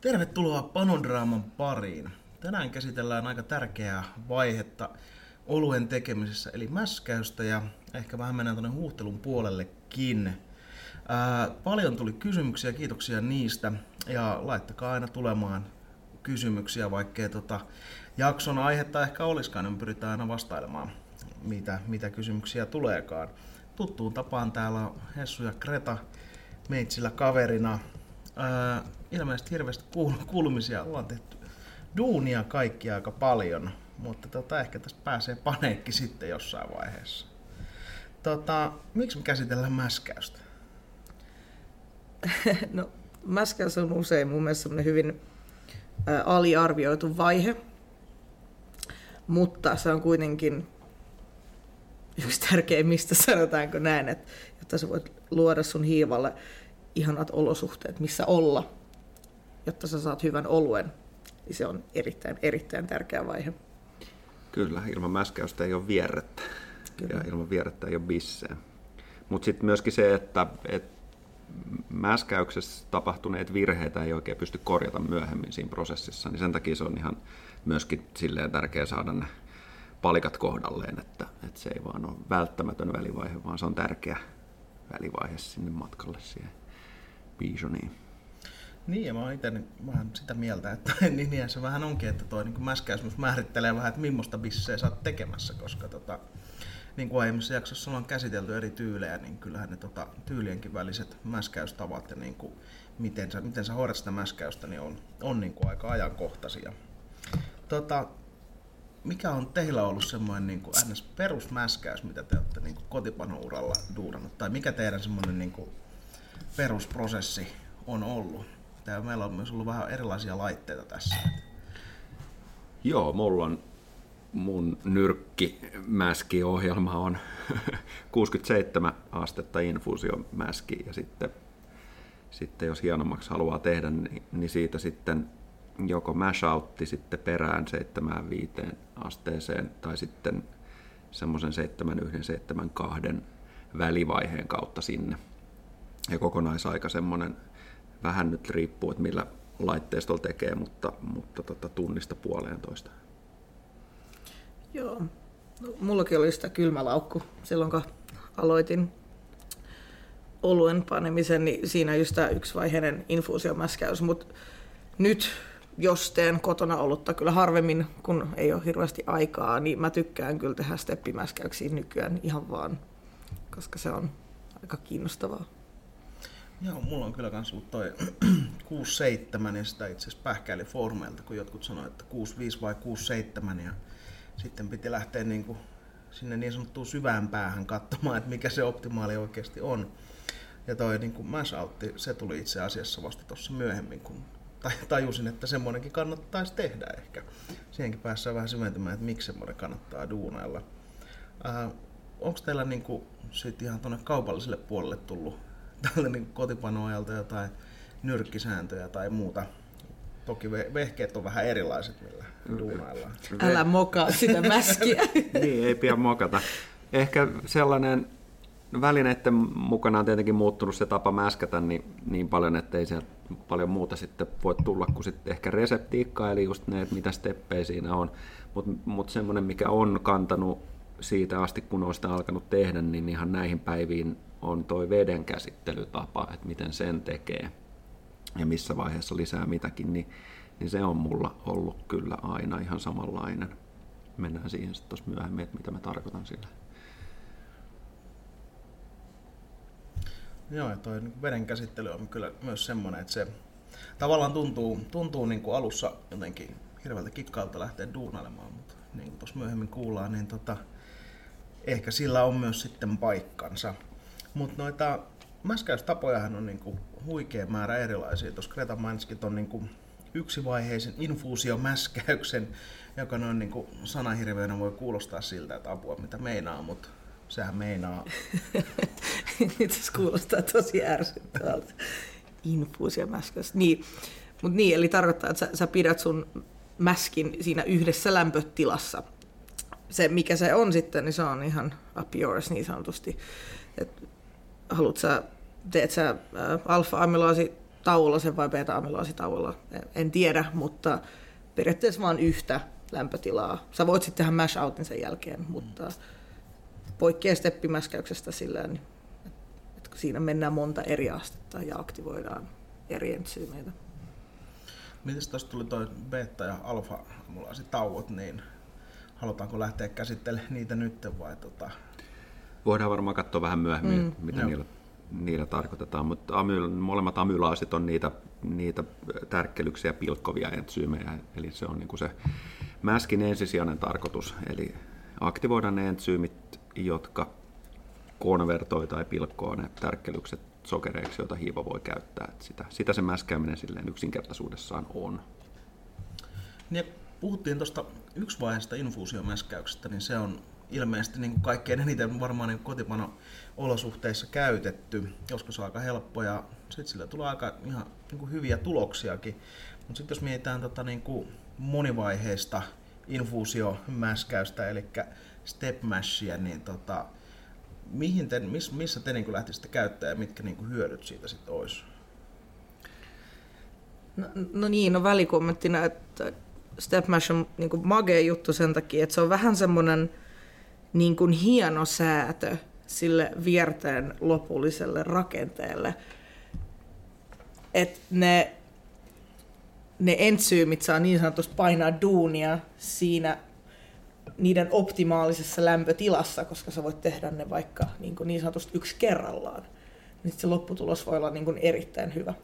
Tervetuloa Panodraaman pariin. Tänään käsitellään aika tärkeää vaihetta oluen tekemisessä, eli mäskäystä ja ehkä vähän mennään tuonne huuhtelun puolellekin. Ää, paljon tuli kysymyksiä, kiitoksia niistä ja laittakaa aina tulemaan kysymyksiä, vaikkei tota jakson aihetta ehkä olisikaan, niin pyritään aina vastailemaan, mitä, mitä kysymyksiä tuleekaan. Tuttuun tapaan täällä on Hessu ja Kreta meitsillä kaverina. Ää, ilmeisesti hirveästi kuul- kuulumisia ollaan tehty duunia kaikki aika paljon, mutta tota, ehkä tästä pääsee paneekki sitten jossain vaiheessa. Tota, miksi me käsitellään mäskäystä? No, mäskäys on usein mun mielestä hyvin ä, aliarvioitu vaihe, mutta se on kuitenkin yksi tärkeimmistä, sanotaanko näin, että jotta sä voit luoda sun hiivalle ihanat olosuhteet, missä olla, jotta sä saat hyvän oluen, niin se on erittäin, erittäin tärkeä vaihe. Kyllä, ilman mäskäystä ei ole vierrettä Kyllä. ja ilman vierrettä ei ole bisseä. Mutta sitten myöskin se, että, että mäskäyksessä tapahtuneet virheitä ei oikein pysty korjata myöhemmin siinä prosessissa, niin sen takia se on ihan myöskin silleen tärkeää saada ne palikat kohdalleen, että, että se ei vaan ole välttämätön välivaihe, vaan se on tärkeä välivaihe sinne matkalle siihen Bijoniin. Niin, ja mä oon itse vähän sitä mieltä, että niin, niin se vähän onkin, että toi niin mäskäys myös määrittelee vähän, että millaista bissejä sä oot tekemässä, koska tota, niin kuin aiemmissa jaksossa ollaan käsitelty eri tyylejä, niin kyllähän ne tota, tyylienkin väliset mäskäystavat ja niin kuin, miten, sä, miten sä hoidat sitä mäskäystä, niin on, on niin kuin aika ajankohtaisia. Tota, mikä on teillä ollut semmoinen niin kuin perusmäskäys, mitä te olette niin kotipanouralla duunannut, tai mikä teidän semmoinen niin kuin perusprosessi on ollut? Tää, meillä on myös ollut vähän erilaisia laitteita tässä. Joo, mulla on mun nyrkkimäski-ohjelma on 67 astetta infuusiomäski ja sitten, sitten jos hienommaksi haluaa tehdä, niin, niin siitä sitten joko mashoutti sitten perään 75 asteeseen tai sitten semmoisen 7172 välivaiheen kautta sinne. Ja kokonaisaika semmoinen vähän nyt riippuu, että millä laitteistolla tekee, mutta, mutta tota, tunnista puoleentoista. Joo. No, mullakin oli sitä kylmälaukku silloin, kun aloitin oluen panemisen, niin siinä just tämä yksivaiheinen infuusiomäskäys, mutta nyt jos teen kotona olutta kyllä harvemmin, kun ei ole hirveästi aikaa, niin mä tykkään kyllä tehdä steppimäskäyksiä nykyään ihan vaan, koska se on aika kiinnostavaa. Joo, mulla on kyllä kans ollut toi 6-7 ja sitä itse asiassa pähkäili foorumeilta, kun jotkut sanoivat, että 6-5 vai 6-7 ja sitten piti lähteä niin kuin sinne niin sanottuun syvään päähän katsomaan, että mikä se optimaali oikeasti on. Ja toi niin kuin masoutti, se tuli itse asiassa vasta tuossa myöhemmin, kun tajusin, että semmoinenkin kannattaisi tehdä ehkä. Siihenkin päässä vähän syventymään, että miksi semmoinen kannattaa duunailla. Äh, Onko teillä niin kuin, sit ihan tuonne kaupalliselle puolelle tullut tällä niin kotipanoajalta jotain nyrkkisääntöjä tai muuta Toki vehkeet on vähän erilaiset, millä duunaillaan. Älä mokaa sitä mäskiä. niin, ei pian mokata. Ehkä sellainen välineiden mukana on tietenkin muuttunut se tapa mäskätä niin, niin paljon, että ei sieltä paljon muuta sitten voi tulla kuin sitten ehkä reseptiikkaa, eli just ne, että mitä steppejä siinä on. Mutta mut semmoinen, mikä on kantanut siitä asti, kun on sitä alkanut tehdä, niin ihan näihin päiviin on toi veden käsittelytapa, että miten sen tekee ja missä vaiheessa lisää mitäkin, niin, niin se on mulla ollut kyllä aina ihan samanlainen. Mennään siihen sitten tuossa myöhemmin, että mitä mä tarkoitan sillä. Joo, niin veden käsittely on kyllä myös semmoinen, että se tavallaan tuntuu, tuntuu niin kuin alussa jotenkin hirveältä kikkailta lähteä duunailemaan, mutta niin kuin tuossa myöhemmin kuullaan, niin tota, ehkä sillä on myös sitten paikkansa. Mutta noita mäskäystapojahan on niin kuin huikea määrä erilaisia. Tuossa Greta mainitsikin tuon niin yksivaiheisen infuusiomäskäyksen, joka noin niin sanahirveänä voi kuulostaa siltä, että apua mitä meinaa, mutta sehän meinaa. Nyt se kuulostaa tosi ärsyttävältä. Infuusiomäskäys. Niin. Mut niin, eli tarkoittaa, että sä, sä pidät sun mäskin siinä yhdessä lämpötilassa. Se, mikä se on sitten, niin se on ihan up yours niin sanotusti. Et haluat sä, teet sä alfa-amylaasi tauolla vai beta-amylaasitauolla, en tiedä, mutta periaatteessa vain yhtä lämpötilaa. Sä voit sitten tehdä mash outin sen jälkeen, mutta poikkeaa steppimäskäyksestä sillä että siinä mennään monta eri astetta ja aktivoidaan eri entsyymeitä. Miten tuosta tuli toi beta ja alfa tauot, niin halutaanko lähteä käsittelemään niitä nyt vai tota... Voidaan varmaan katsoa vähän myöhemmin, mm. mitä niillä, niillä tarkoitetaan, mutta amyl, molemmat amylaasit on niitä, niitä tärkkelyksiä pilkkovia entsyymejä, eli se on niin kuin se mäskin ensisijainen tarkoitus, eli aktivoida ne entsyymit, jotka konvertoi tai pilkkoo ne tärkkelykset sokereiksi, joita hiiva voi käyttää. sitä, sitä se mäskääminen silleen yksinkertaisuudessaan on. Ja puhuttiin tuosta yksivaiheesta infuusiomäskäyksestä, niin se on ilmeisesti niin kuin kaikkein eniten varmaan niin kotipano-olosuhteissa käytetty, koska se on aika helppo ja sitten sillä tulee aika ihan niin kuin hyviä tuloksiakin. Mutta sitten jos mietitään tota, niin kuin monivaiheista infuusiomäskäystä, eli step mashia, niin tota, mihin te, miss, missä te niin lähtisitte käyttää ja mitkä niin kuin hyödyt siitä sitten olisi? No, no niin, no välikommenttina, että Stepmash on niin magea juttu sen takia, että se on vähän semmoinen niin kuin hieno säätö sille vierteen lopulliselle rakenteelle. Että ne, ne entsyymit saa niin sanotusti painaa duunia siinä niiden optimaalisessa lämpötilassa, koska sä voit tehdä ne vaikka niin, kuin niin sanotusti yksi kerrallaan. Niin se lopputulos voi olla niin kuin erittäin hyvä.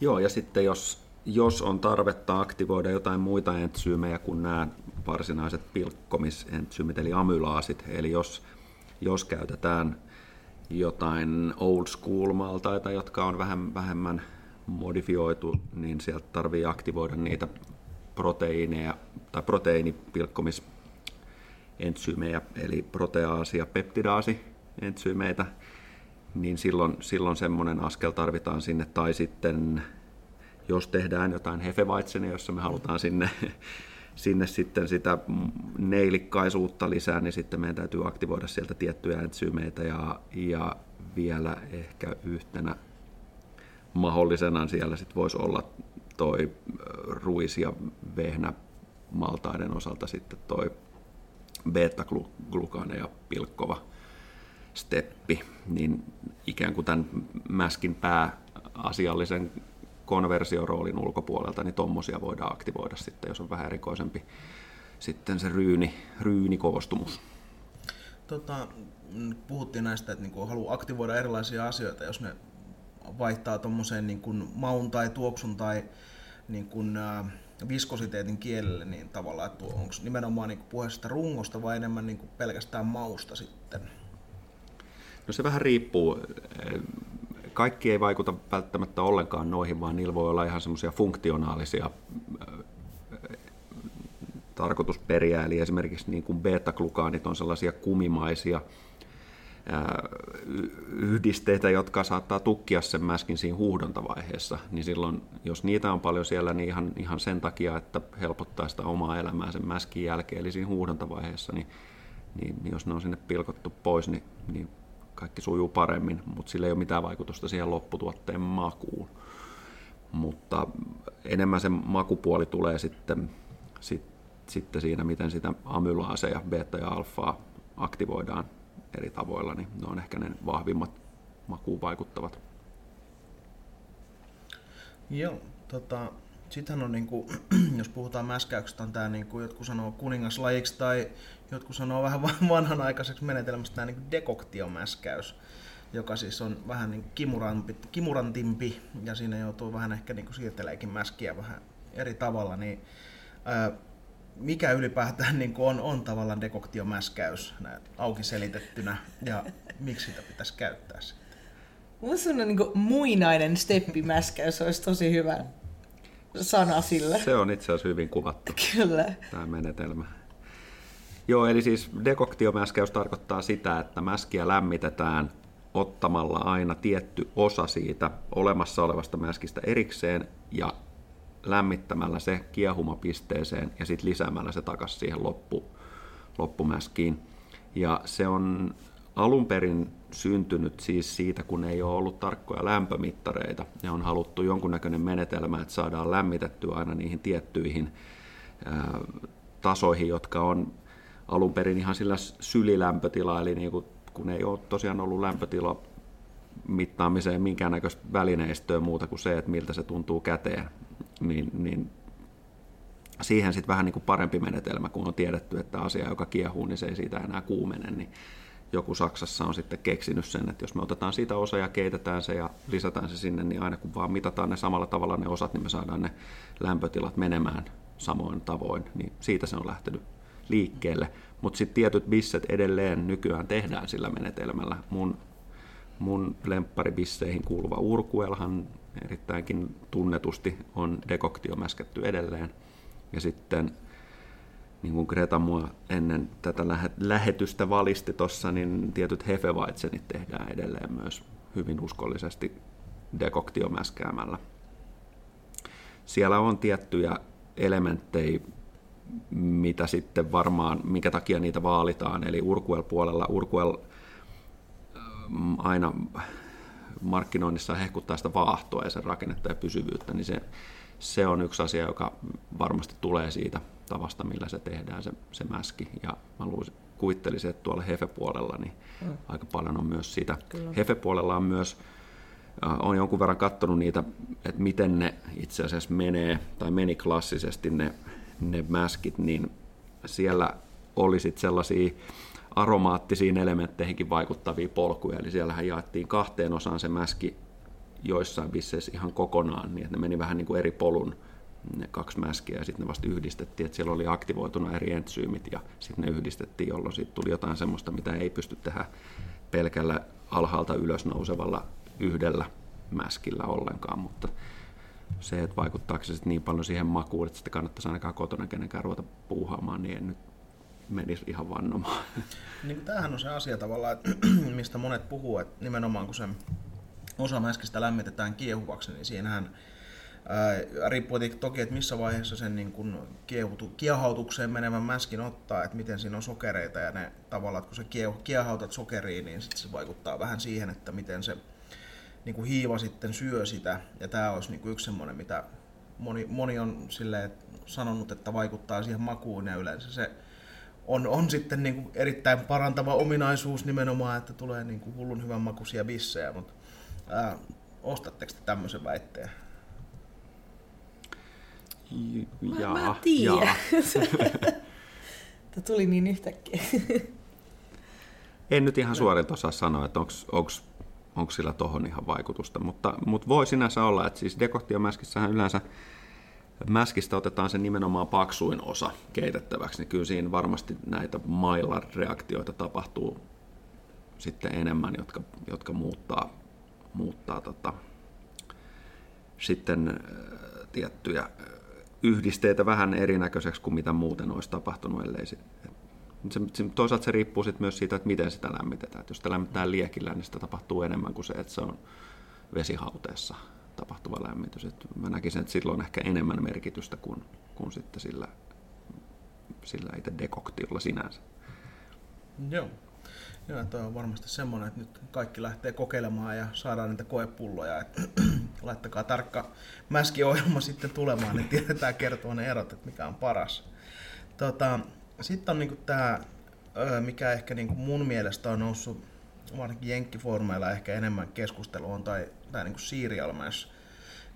Joo, ja sitten jos jos on tarvetta aktivoida jotain muita entsyymejä kuin nämä varsinaiset pilkkomisentsyymmit, eli amylaasit, eli jos, jos käytetään jotain old school maltaita, jotka on vähän vähemmän modifioitu, niin sieltä tarvii aktivoida niitä proteiineja tai proteiinipilkkomisentsyymeja, eli proteaasi- ja peptidaasi-entsyymeitä, niin silloin, silloin semmoinen askel tarvitaan sinne, tai sitten jos tehdään jotain hefeweitzenia, jossa me halutaan sinne, sinne sitten sitä neilikkaisuutta lisää, niin sitten meidän täytyy aktivoida sieltä tiettyjä entsyymeitä ja, ja vielä ehkä yhtenä mahdollisena siellä sitten voisi olla toi ruis- ja vehnä maltaiden osalta sitten toi beta-glukaane ja pilkkova steppi, niin ikään kuin tämän mäskin pääasiallisen konversioroolin ulkopuolelta, niin tuommoisia voidaan aktivoida sitten, jos on vähän erikoisempi sitten se ryyni, ryynikoostumus. Tota, puhuttiin näistä, että niinku haluaa aktivoida erilaisia asioita, jos ne vaihtaa tuommoiseen niin maun tai tuoksun tai niin kuin, äh, viskositeetin kielelle, niin tavallaan, että onko nimenomaan niin puheesta rungosta vai enemmän niin pelkästään mausta sitten? No se vähän riippuu kaikki ei vaikuta välttämättä ollenkaan noihin, vaan niillä voi olla ihan semmoisia funktionaalisia tarkoitusperiä, eli esimerkiksi niin kuin beta-glukaanit on sellaisia kumimaisia yhdisteitä, jotka saattaa tukkia sen mäskin siinä huuhdontavaiheessa, niin silloin, jos niitä on paljon siellä, niin ihan, ihan sen takia, että helpottaa sitä omaa elämää sen mäskin jälkeen, eli siinä huuhdontavaiheessa, niin, niin jos ne on sinne pilkottu pois, niin, niin kaikki sujuu paremmin, mutta sillä ei ole mitään vaikutusta siihen lopputuotteen makuun. Mutta enemmän se makupuoli tulee sitten, sit, sitten siinä, miten sitä amylaaseja, beta ja alfaa aktivoidaan eri tavoilla, niin ne on ehkä ne vahvimmat makuun vaikuttavat. Joo, tota, sittenhän on, niin kuin, jos puhutaan mäskäyksestä, on tämä, niin kuin jotkut sanoo kuningaslajiksi tai jotkut sanoo vähän vanhanaikaiseksi menetelmästä tämä niin dekoktiomäskäys, joka siis on vähän niin kimuranti, kimurantimpi ja siinä joutuu vähän ehkä niin siirteleekin mäskiä vähän eri tavalla, niin ää, mikä ylipäätään niin on, on tavallaan dekoktiomäskäys auki selitettynä ja miksi sitä pitäisi käyttää sitten? Mun niin muinainen steppimäskäys olisi tosi hyvä sana sille. Se on itse asiassa hyvin kuvattu. Kyllä. Tämä menetelmä. Joo, eli siis dekoktiomäskäys tarkoittaa sitä, että mäskiä lämmitetään ottamalla aina tietty osa siitä olemassa olevasta mäskistä erikseen ja lämmittämällä se kiehumapisteeseen ja sitten lisäämällä se takaisin siihen loppu, loppumäskiin. Ja se on alun perin syntynyt siis siitä, kun ei ole ollut tarkkoja lämpömittareita ja on haluttu jonkunnäköinen menetelmä, että saadaan lämmitettyä aina niihin tiettyihin ää, tasoihin, jotka on alun perin ihan sillä sylilämpötila, eli niin kuin, kun ei ole tosiaan ollut lämpötila mittaamiseen minkäännäköistä välineistöä muuta kuin se, että miltä se tuntuu käteen, niin, niin siihen sitten vähän niin kuin parempi menetelmä, kun on tiedetty, että asia, joka kiehuu, niin se ei siitä enää kuumene, niin joku Saksassa on sitten keksinyt sen, että jos me otetaan siitä osa ja keitetään se ja lisätään se sinne, niin aina kun vaan mitataan ne samalla tavalla ne osat, niin me saadaan ne lämpötilat menemään samoin tavoin, niin siitä se on lähtenyt liikkeelle. Mutta sitten tietyt bisset edelleen nykyään tehdään sillä menetelmällä. Mun, mun lempparibisseihin kuuluva Urkuelhan erittäinkin tunnetusti on dekoktiomäskätty edelleen. Ja sitten niin kuin Greta mua ennen tätä lähetystä valisti tuossa, niin tietyt hefevaitsenit tehdään edelleen myös hyvin uskollisesti dekoktiomäskäämällä. Siellä on tiettyjä elementtejä, mitä sitten varmaan, minkä takia niitä vaalitaan. Eli Urquell-puolella Urquell ähm, aina markkinoinnissa hehkuttaa sitä vaahtoa ja sen rakennetta ja pysyvyyttä, niin se, se on yksi asia, joka varmasti tulee siitä tavasta, millä se tehdään, se, se mäski. Ja mä luulisin, kuvittelisin, että tuolla Hefe-puolella niin mm. aika paljon on myös sitä. Kyllä. Hefe-puolella on myös, äh, on jonkun verran katsonut niitä, että miten ne itse asiassa menee, tai meni klassisesti ne, ne mäskit, niin siellä oli sitten sellaisia aromaattisiin elementteihinkin vaikuttavia polkuja, eli siellähän jaettiin kahteen osaan se mäski joissain bisseissä ihan kokonaan, niin että ne meni vähän niin kuin eri polun ne kaksi mäskiä ja sitten ne vasta yhdistettiin, että siellä oli aktivoituna eri entsyymit ja sitten ne yhdistettiin, jolloin siitä tuli jotain semmoista, mitä ei pysty tehdä pelkällä alhaalta ylös nousevalla yhdellä mäskillä ollenkaan, mutta se, että vaikuttaako se niin paljon siihen makuun, että sitten kannattaisi ainakaan kotona kenenkään ruveta puuhaamaan, niin en nyt menisi ihan vannomaan. Niin tämähän on se asia tavallaan, että mistä monet puhuu, että nimenomaan kun se osa mäskistä lämmitetään kiehuvaksi, niin siinähän Ää, riippuu toki, että missä vaiheessa sen niin kun kiehutu, kiehautukseen menevän mäskin ottaa, että miten siinä on sokereita ja ne tavallaan, että kun sä kiehautat sokeriin, niin sit se vaikuttaa vähän siihen, että miten se niin kuin hiiva sitten syö sitä. Ja tämä olisi niin kuin yksi semmoinen, mitä moni, moni on silleen, sanonut, että vaikuttaa siihen makuun ja yleensä se on, on sitten niin kuin erittäin parantava ominaisuus nimenomaan, että tulee niin kuin hullun hyvän makuisia bissejä, mutta ää, ostatteko te tämmöisen väitteen? Jaa, mä, mä tiedä. Tämä tuli niin yhtäkkiä. en nyt ihan suorin osaa sanoa, että onko sillä tuohon ihan vaikutusta, mutta, mutta voi sinänsä olla, että siis dekoktiomäskissähän yleensä mäskistä otetaan se nimenomaan paksuin osa keitettäväksi, niin kyllä siinä varmasti näitä Maillard-reaktioita tapahtuu sitten enemmän, jotka, jotka muuttaa, muuttaa tota, sitten tiettyjä yhdisteitä vähän erinäköiseksi kuin mitä muuten olisi tapahtunut, ellei se, se, toisaalta se riippuu sit myös siitä, että miten sitä lämmitetään. Et jos sitä lämmitetään liekillä, niin sitä tapahtuu enemmän kuin se, että se on vesihauteessa tapahtuva lämmitys. Et mä näkisin, että sillä on ehkä enemmän merkitystä kuin, kuin sitten sillä, sillä itse dekoktiolla sinänsä. Joo. Joo, toi on varmasti semmoinen, että nyt kaikki lähtee kokeilemaan ja saadaan niitä koepulloja. Että laittakaa tarkka mäskiohjelma sitten tulemaan, niin tiedetään kertoa ne erot, että mikä on paras. Tota, sitten on niinku tämä, mikä ehkä niinku mun mielestä on noussut varsinkin jenkkifoorumeilla ehkä enemmän keskusteluun, tai, tai niinku serial mesh,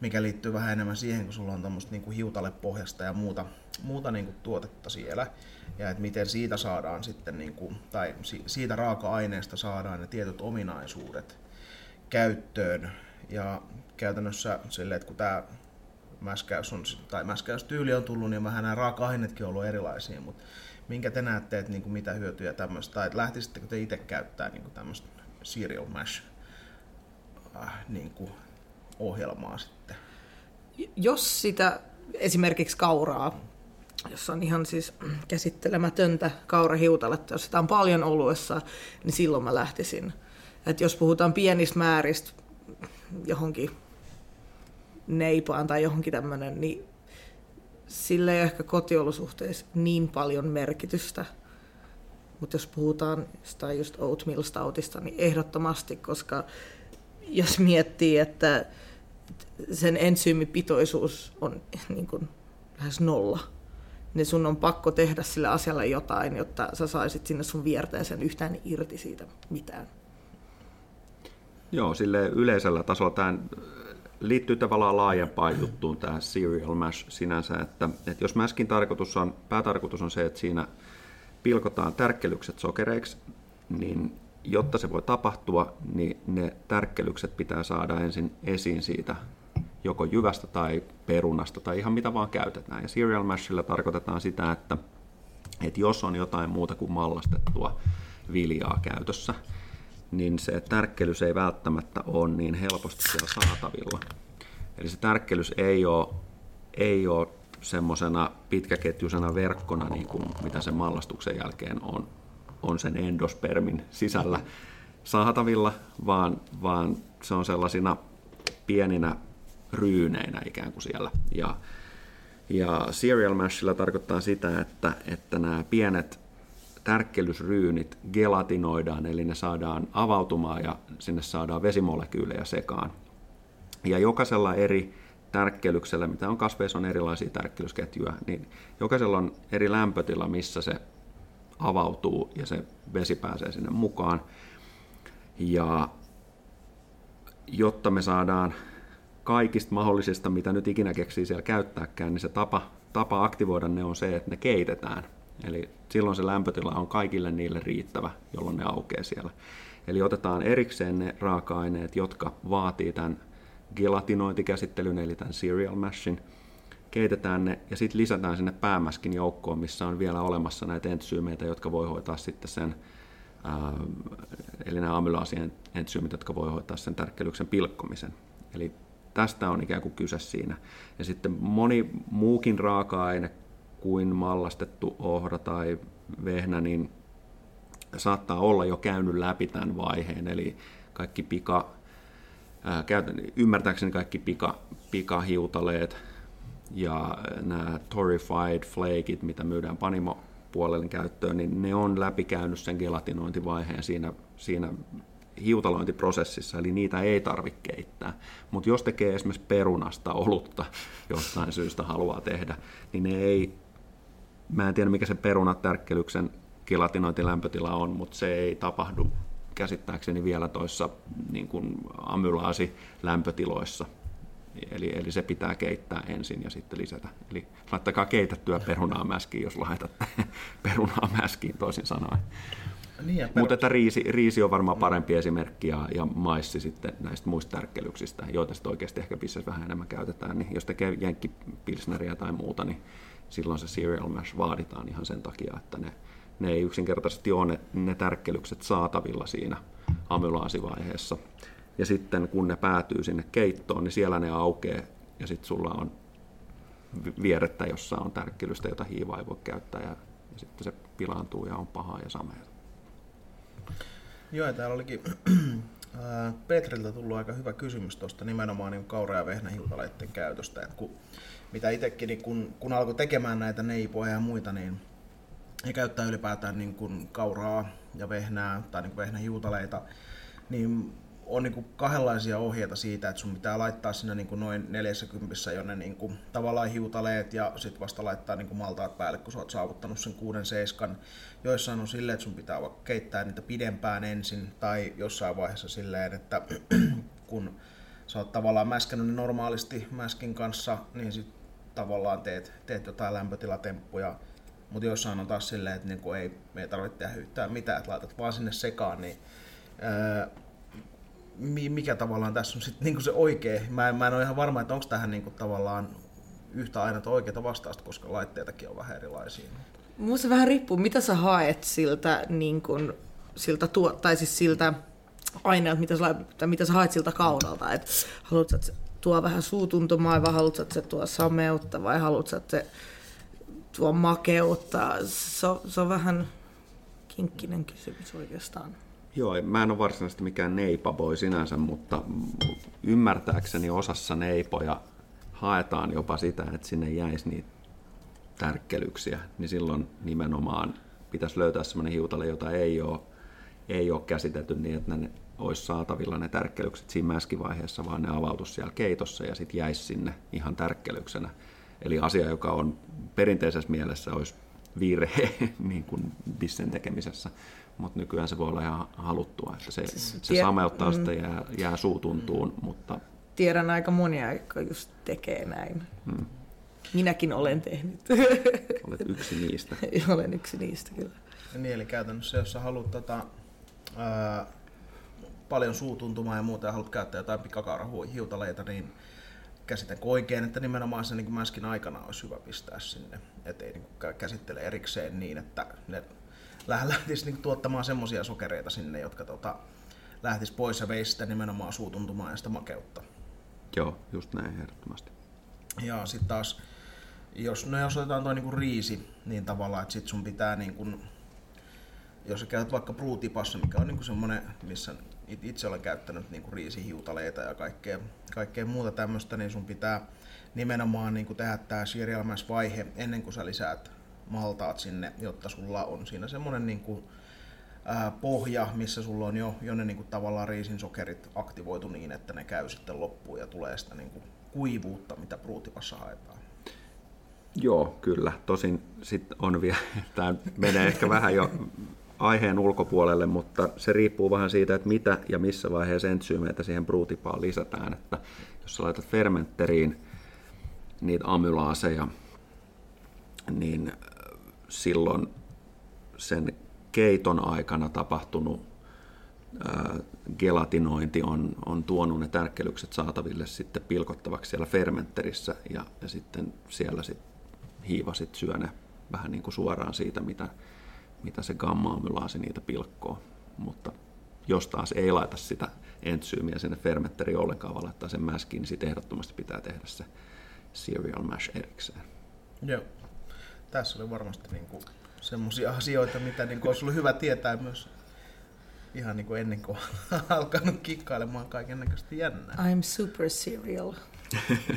mikä liittyy vähän enemmän siihen, kun sulla on tuommoista niinku hiutalepohjasta ja muuta, muuta niinku tuotetta siellä ja että miten siitä saadaan sitten, niin kuin, tai siitä raaka-aineesta saadaan ne tietyt ominaisuudet käyttöön. Ja käytännössä silleen, että kun tämä mäskäys on, tai mäskäystyyli on tullut, niin vähän nämä raaka-aineetkin on ollut erilaisia, mutta minkä te näette, että niin kuin mitä hyötyjä tämmöistä, tai että lähtisittekö te itse käyttää niin kuin tämmöistä serial mash äh, niin kuin ohjelmaa sitten? Jos sitä esimerkiksi kauraa jossa on ihan siis käsittelemätöntä kaurahiutaletta, jos sitä on paljon oluessa, niin silloin mä lähtisin. Et jos puhutaan pienistä määristä johonkin neipaan tai johonkin tämmöinen, niin sillä ei ehkä kotiolosuhteissa niin paljon merkitystä. Mutta jos puhutaan jostain just oatmeal stoutista, niin ehdottomasti, koska jos miettii, että sen ensyymipitoisuus on niin kuin lähes nolla, niin sun on pakko tehdä sille asialle jotain, jotta sä saisit sinne sun vierteeseen yhtään irti siitä mitään. Joo, sille yleisellä tasolla tämä liittyy tavallaan laajempaan juttuun tämä serial mash sinänsä, että, että jos mäskin tarkoitus on, päätarkoitus on se, että siinä pilkotaan tärkkelykset sokereiksi, niin jotta se voi tapahtua, niin ne tärkkelykset pitää saada ensin esiin siitä joko jyvästä tai perunasta tai ihan mitä vaan käytetään. Ja serial mashilla tarkoitetaan sitä, että, että jos on jotain muuta kuin mallastettua viljaa käytössä, niin se tärkkelys ei välttämättä ole niin helposti siellä saatavilla. Eli se tärkkelys ei ole, ei ole semmoisena pitkäketjuisena verkkona, niin kuin mitä sen mallastuksen jälkeen on, on sen endospermin sisällä saatavilla, vaan, vaan se on sellaisina pieninä ryyneinä ikään kuin siellä. Ja, ja serial mashilla tarkoittaa sitä, että, että nämä pienet tärkkelysryynit gelatinoidaan, eli ne saadaan avautumaan ja sinne saadaan vesimolekyylejä sekaan. Ja jokaisella eri tärkkelyksellä, mitä on kasveissa, on erilaisia tärkkelysketjuja, niin jokaisella on eri lämpötila, missä se avautuu ja se vesi pääsee sinne mukaan. Ja jotta me saadaan kaikista mahdollisista, mitä nyt ikinä keksii siellä käyttääkään, niin se tapa, tapa aktivoida ne on se, että ne keitetään. Eli silloin se lämpötila on kaikille niille riittävä, jolloin ne aukeaa siellä. Eli otetaan erikseen ne raaka-aineet, jotka vaatii tämän gelatinointikäsittelyn, eli tämän cereal mashin, keitetään ne ja sitten lisätään sinne päämäskin joukkoon, missä on vielä olemassa näitä entsyymeitä, jotka voi hoitaa sitten sen, eli nämä amylaasien entsyymit, jotka voi hoitaa sen tärkkelyksen pilkkomisen. Eli tästä on ikään kuin kyse siinä. Ja sitten moni muukin raaka-aine kuin mallastettu ohra tai vehnä, niin saattaa olla jo käynyt läpi tämän vaiheen, eli kaikki pika, ää, käytän, ymmärtääkseni kaikki pika, pikahiutaleet ja nämä torrified flakeit, mitä myydään panimo puolelle käyttöön, niin ne on läpikäynyt sen gelatinointivaiheen siinä, siinä hiutalointiprosessissa, eli niitä ei tarvitse keittää. Mutta jos tekee esimerkiksi perunasta olutta jostain syystä haluaa tehdä, niin ne ei, mä en tiedä mikä se perunatärkkelyksen gelatinointilämpötila on, mutta se ei tapahdu käsittääkseni vielä toissa niin kuin amylaasi lämpötiloissa. Eli, eli se pitää keittää ensin ja sitten lisätä. Eli laittakaa keitettyä perunaa mäskiin, jos laitatte perunaa mäskiin toisin sanoen. Niin Mutta että riisi, riisi on varmaan parempi esimerkki ja, ja maissi sitten näistä muista tärkkelyksistä, joita sitten oikeasti ehkä pissässä vähän enemmän käytetään. Niin jos tekee jenkkipilsneriä tai muuta, niin silloin se cereal mash vaaditaan ihan sen takia, että ne, ne ei yksinkertaisesti ole ne, ne tärkkelykset saatavilla siinä amylaasivaiheessa. Ja sitten kun ne päätyy sinne keittoon, niin siellä ne aukeaa ja sitten sulla on vierettä, jossa on tärkkelystä, jota hiiva ei voi käyttää ja, ja sitten se pilaantuu ja on pahaa ja samea. Joo, ja täällä olikin Petriltä tullut aika hyvä kysymys tuosta nimenomaan niin kaura- ja vehnähiutaleiden käytöstä. Että kun, mitä itsekin, niin kun, kun alkoi tekemään näitä neipoja ja muita, niin he käyttää ylipäätään niin kuin kauraa ja vehnää tai niin vehnähiutaleita, niin on niin kuin kahdenlaisia ohjeita siitä, että sun pitää laittaa sinne niin kuin noin 40 jo ne niin kuin tavallaan hiutaleet ja sitten vasta laittaa niin kuin maltaat päälle, kun sä oot saavuttanut sen kuuden seiskan. Joissain on silleen, että sun pitää keittää niitä pidempään ensin tai jossain vaiheessa silleen, että kun sä oot tavallaan mäskännyt ne normaalisti mäskin kanssa, niin sit tavallaan teet, teet jotain lämpötilatemppuja, mutta jossain on taas silleen, että niinku ei, me ei tarvitse tehdä yhtään mitään, että laitat vaan sinne sekaan, niin ää, mikä tavallaan tässä on sitten niinku se oikea. Mä mä en ole ihan varma, että onko tähän niinku tavallaan yhtä aina oikeaa vastausta, koska laitteitakin on vähän erilaisia. Musta vähän riippuu, mitä sä haet siltä, niin kun, siltä tuo, tai siis siltä aineelta, mitä sä, mitä sä haet siltä kaunalta. Et haluatko, että tuo vähän suutuntumaa vai haluatko, että se tuo sameutta vai haluatko, että se tuo makeutta. Se on, se on vähän kinkkinen kysymys oikeastaan. Joo, mä en ole varsinaisesti mikään neipaboi sinänsä, mutta ymmärtääkseni osassa neipoja haetaan jopa sitä, että sinne jäisi niitä tärkkelyksiä, niin silloin nimenomaan pitäisi löytää sellainen hiutale, jota ei ole, ei ole käsitelty niin, että ne olisi saatavilla ne tärkkelykset siinä mäskivaiheessa, vaan ne avautus siellä keitossa ja sitten jäisi sinne ihan tärkkelyksenä. Eli asia, joka on perinteisessä mielessä olisi virhe niin kuin bissen tekemisessä, mutta nykyään se voi olla ihan haluttua, että se, siis se sameuttaa sitä mm. jää, jää suutuntuun, mutta... Tiedän aika monia, jotka just tekee näin. Hmm. Minäkin olen tehnyt. Olet yksi niistä. olen yksi niistä, kyllä. Niin, eli käytännössä, jos sä haluat tota, ää, paljon suutuntumaa ja muuta ja haluat käyttää jotain pikakaurahiutaleita, niin käsitän oikein, että nimenomaan se niin mäskin aikana olisi hyvä pistää sinne, ettei niin käsittele erikseen niin, että ne lähtisi niin tuottamaan semmoisia sokereita sinne, jotka tota, lähtis pois ja veisi sitä nimenomaan suutuntumaa ja sitä makeutta. Joo, just näin ehdottomasti. Ja sitten taas, jos, no jos otetaan tuo niinku riisi, niin tavallaan, että sit sun pitää niinku, jos sä käytät vaikka Brutipassa, mikä on niinku semmoinen, missä itse olen käyttänyt niinku riisihiutaleita ja kaikkea, kaikkea muuta tämmöistä, niin sun pitää nimenomaan niinku tehdä tämä serial vaihe ennen kuin sä lisäät maltaat sinne, jotta sulla on siinä semmoinen niinku, pohja, missä sulla on jo, jo ne niinku, tavallaan riisin sokerit aktivoitu niin, että ne käy sitten loppuun ja tulee sitä niinku, kuivuutta, mitä Brutipassa haetaan. Joo, kyllä. Tosin sitten on vielä, tämä menee ehkä vähän jo aiheen ulkopuolelle, mutta se riippuu vähän siitä, että mitä ja missä vaiheessa entsyymeitä siihen bruutipaan lisätään. Että jos sä laitat fermenteriin niitä amylaaseja, niin silloin sen keiton aikana tapahtunut gelatinointi on, on tuonut ne tärkkelykset saataville sitten pilkottavaksi siellä fermenterissä ja, ja sitten siellä sit hiivasit syö ne vähän niin kuin suoraan siitä, mitä, mitä se gamma-amylaasi niitä pilkkoo. Mutta jos taas ei laita sitä entsyymiä sinne fermentteriin ollenkaan, vaan laittaa sen mäskiin, niin sitten ehdottomasti pitää tehdä se cereal mash erikseen. Joo. Tässä oli varmasti niin semmoisia asioita, mitä niin kuin olisi ollut hyvä tietää myös ihan niin kuin ennen kuin alkanut kikkailemaan kaiken näköistä jännää. I'm super serial.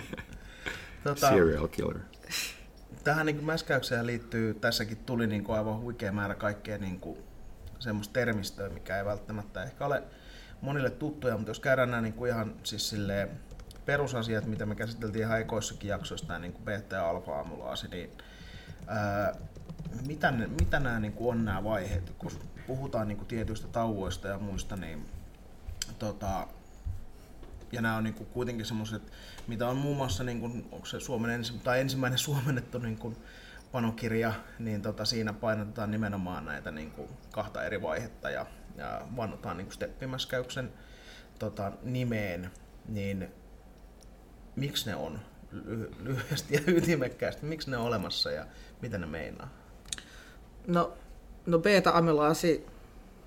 tota, serial killer. Tähän niin mäskäykseen liittyy, tässäkin tuli niin kuin aivan huikea määrä kaikkea niin kuin semmoista termistöä, mikä ei välttämättä ehkä ole monille tuttuja, mutta jos käydään nämä niin kuin ihan siis silleen perusasiat, mitä me käsiteltiin ihan ekoissakin jaksoissa, niin kuin beta- ja alfa-amulaasi, niin ää, mitä, ne, mitä nämä niin kuin on nämä vaiheet, kun puhutaan niin kuin tietyistä tauoista ja muista, niin tota, ja nämä on niin kuin kuitenkin semmoiset, mitä on muun muassa, niin kuin, onko se Suomen ensi, tai ensimmäinen suomennettu niin kuin panokirja, niin tota, siinä painotetaan nimenomaan näitä niin kuin kahta eri vaihetta ja, ja vannotaan niin steppimäskäyksen tota, nimeen, niin miksi ne on lyhyesti ja ytimekkäästi, miksi ne on olemassa ja mitä ne meinaa? No, no beta-amylaasi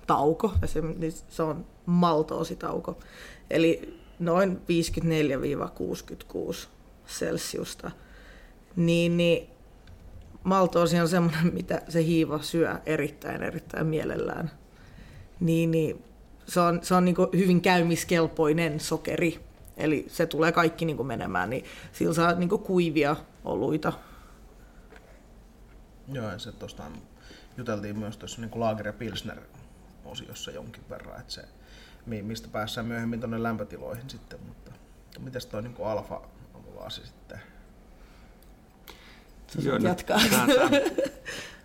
tauko, niin se on maltoositauko, eli noin 54-66 celsiusta, niin, niin maltoosi on semmoinen, mitä se hiiva syö erittäin, erittäin mielellään. Niin, niin se on, se on niin hyvin käymiskelpoinen sokeri, eli se tulee kaikki niin menemään, niin sillä saa niin kuivia oluita. Joo, ja se tuosta juteltiin myös tuossa niin Lager ja Pilsner osiossa jonkin verran, että se, mistä päässään myöhemmin tuonne lämpötiloihin sitten, mutta mitäs toi niin alfa laasi sitten? Joo, jatkaa. Tämä, tämä,